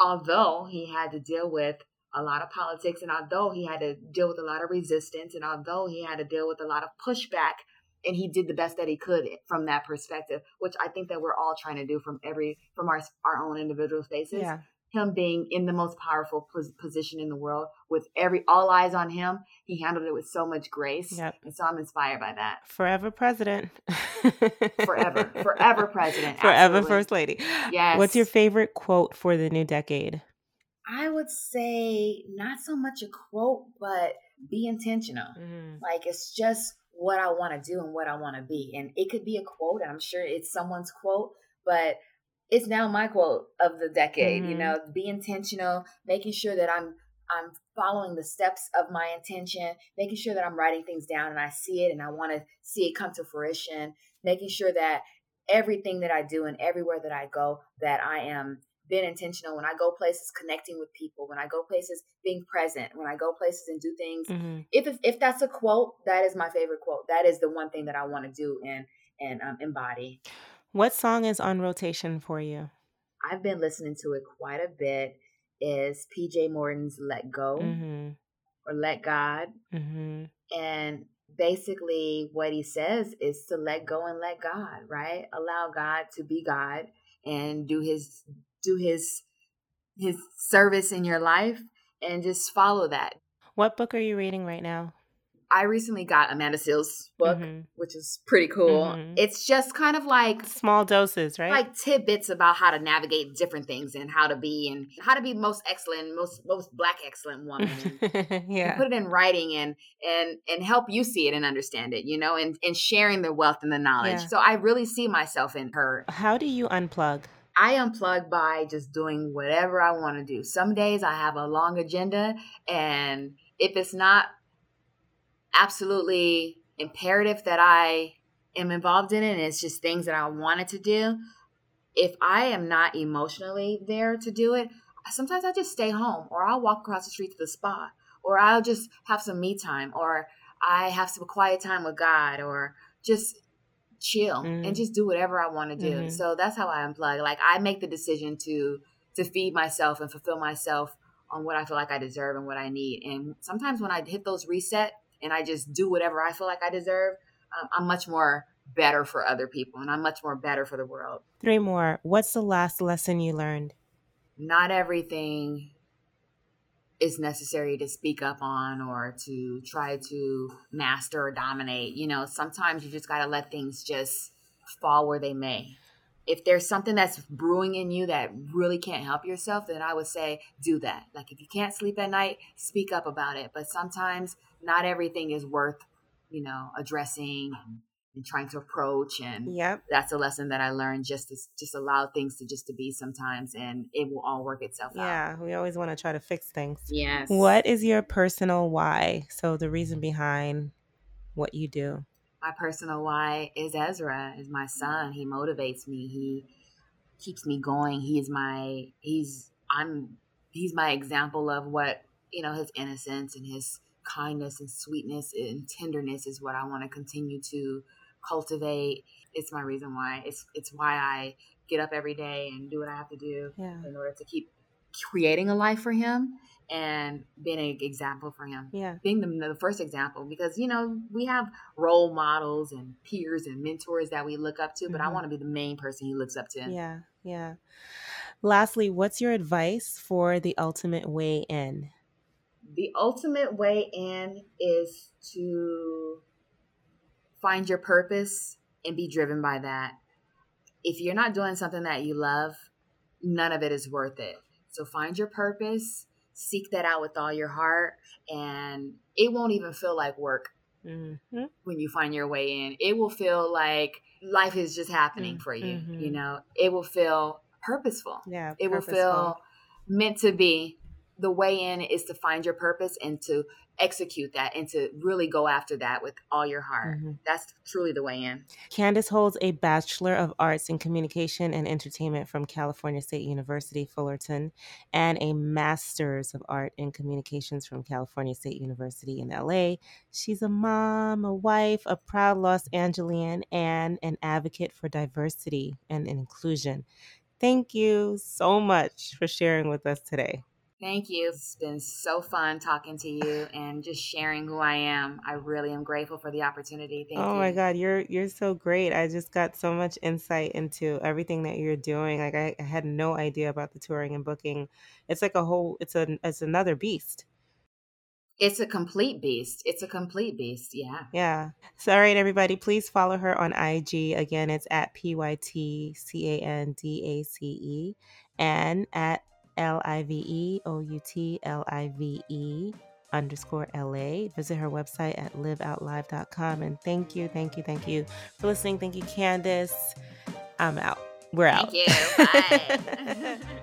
Although he had to deal with a lot of politics, and although he had to deal with a lot of resistance, and although he had to deal with a lot of pushback, and he did the best that he could from that perspective, which I think that we're all trying to do from every from our our own individual spaces. Yeah. Him being in the most powerful position in the world with every all eyes on him he handled it with so much grace yep. and so i'm inspired by that. Forever president. Forever. Forever president. Forever absolutely. first lady. Yes what's your favorite quote for the new decade? I would say not so much a quote but be intentional. Mm. like it's just what i want to do and what i want to be and it could be a quote i'm sure it's someone's quote but it's now my quote of the decade mm-hmm. you know be intentional making sure that i'm i'm following the steps of my intention making sure that i'm writing things down and i see it and i want to see it come to fruition making sure that everything that i do and everywhere that i go that i am being intentional when i go places connecting with people when i go places being present when i go places and do things mm-hmm. if if that's a quote that is my favorite quote that is the one thing that i want to do and and um, embody what song is on rotation for you? I've been listening to it quite a bit. Is PJ Morton's "Let Go" mm-hmm. or "Let God," mm-hmm. and basically what he says is to let go and let God, right? Allow God to be God and do His do His His service in your life, and just follow that. What book are you reading right now? I recently got Amanda Seales' book, mm-hmm. which is pretty cool. Mm-hmm. It's just kind of like small doses, right? Like tidbits about how to navigate different things and how to be and how to be most excellent, most most black excellent woman. yeah, put it in writing and and and help you see it and understand it, you know, and and sharing the wealth and the knowledge. Yeah. So I really see myself in her. How do you unplug? I unplug by just doing whatever I want to do. Some days I have a long agenda and if it's not absolutely imperative that I am involved in it and it's just things that I wanted to do. If I am not emotionally there to do it, sometimes I just stay home or I'll walk across the street to the spa or I'll just have some me time or I have some quiet time with God or just chill mm-hmm. and just do whatever I want to do. Mm-hmm. So that's how I unplug. Like I make the decision to to feed myself and fulfill myself on what I feel like I deserve and what I need. And sometimes when I hit those reset and I just do whatever I feel like I deserve, um, I'm much more better for other people and I'm much more better for the world. Three more. What's the last lesson you learned? Not everything is necessary to speak up on or to try to master or dominate. You know, sometimes you just got to let things just fall where they may. If there's something that's brewing in you that really can't help yourself, then I would say do that. Like if you can't sleep at night, speak up about it. But sometimes not everything is worth, you know, addressing and, and trying to approach. And yep. that's a lesson that I learned just to just allow things to just to be sometimes and it will all work itself yeah, out. Yeah. We always want to try to fix things. Yes. What is your personal why? So the reason behind what you do. My personal why is Ezra, is my son. He motivates me. He keeps me going. He is my he's I'm he's my example of what, you know, his innocence and his kindness and sweetness and tenderness is what I want to continue to cultivate. It's my reason why. It's it's why I get up every day and do what I have to do yeah. in order to keep creating a life for him and being an example for him. Yeah. Being the, the first example because, you know, we have role models and peers and mentors that we look up to, but Mm-hmm. I want to be the main person he looks up to. Yeah. Yeah. Lastly, what's your advice for the ultimate way in? The ultimate way in is to find your purpose and be driven by that. If you're not doing something that you love, none of it is worth it. So find your purpose, seek that out with all your heart, and it won't even feel like work Mm-hmm. when you find your way in. It will feel like life is just happening Mm, for you. mhm. You know, it will feel purposeful. Yeah. It will feel meant to be. The way in is to find your purpose and to execute that and to really go after that with all your heart. Mhm. That's truly the way in. Candace holds a Bachelor of Arts in Communication and Entertainment from California State University, Fullerton, and a Master's of Art in Communications from California State University in LA. She's a mom, a wife, a proud Los Angelian, and an advocate for diversity and inclusion. Thank you so much for sharing with us today. Thank you. It's been so fun talking to you and just sharing who I am. I really am grateful for the opportunity. Thank oh you. my god you're you're so great i just got so much insight into everything that you're doing like I, I had no idea about the touring and booking it's like a whole it's a it's another beast It's a complete beast. It's a complete beast. Yeah. yeah so all right everybody please follow her on ig again it's at p-y-t-c-a-n-d-a-c-e and at l-i-v-e-o-u-t-l-i-v-e underscore la visit her website at liveoutlive.com and thank you thank you thank you for listening. Thank you candace. I'm out. We're out. Thank you. Bye.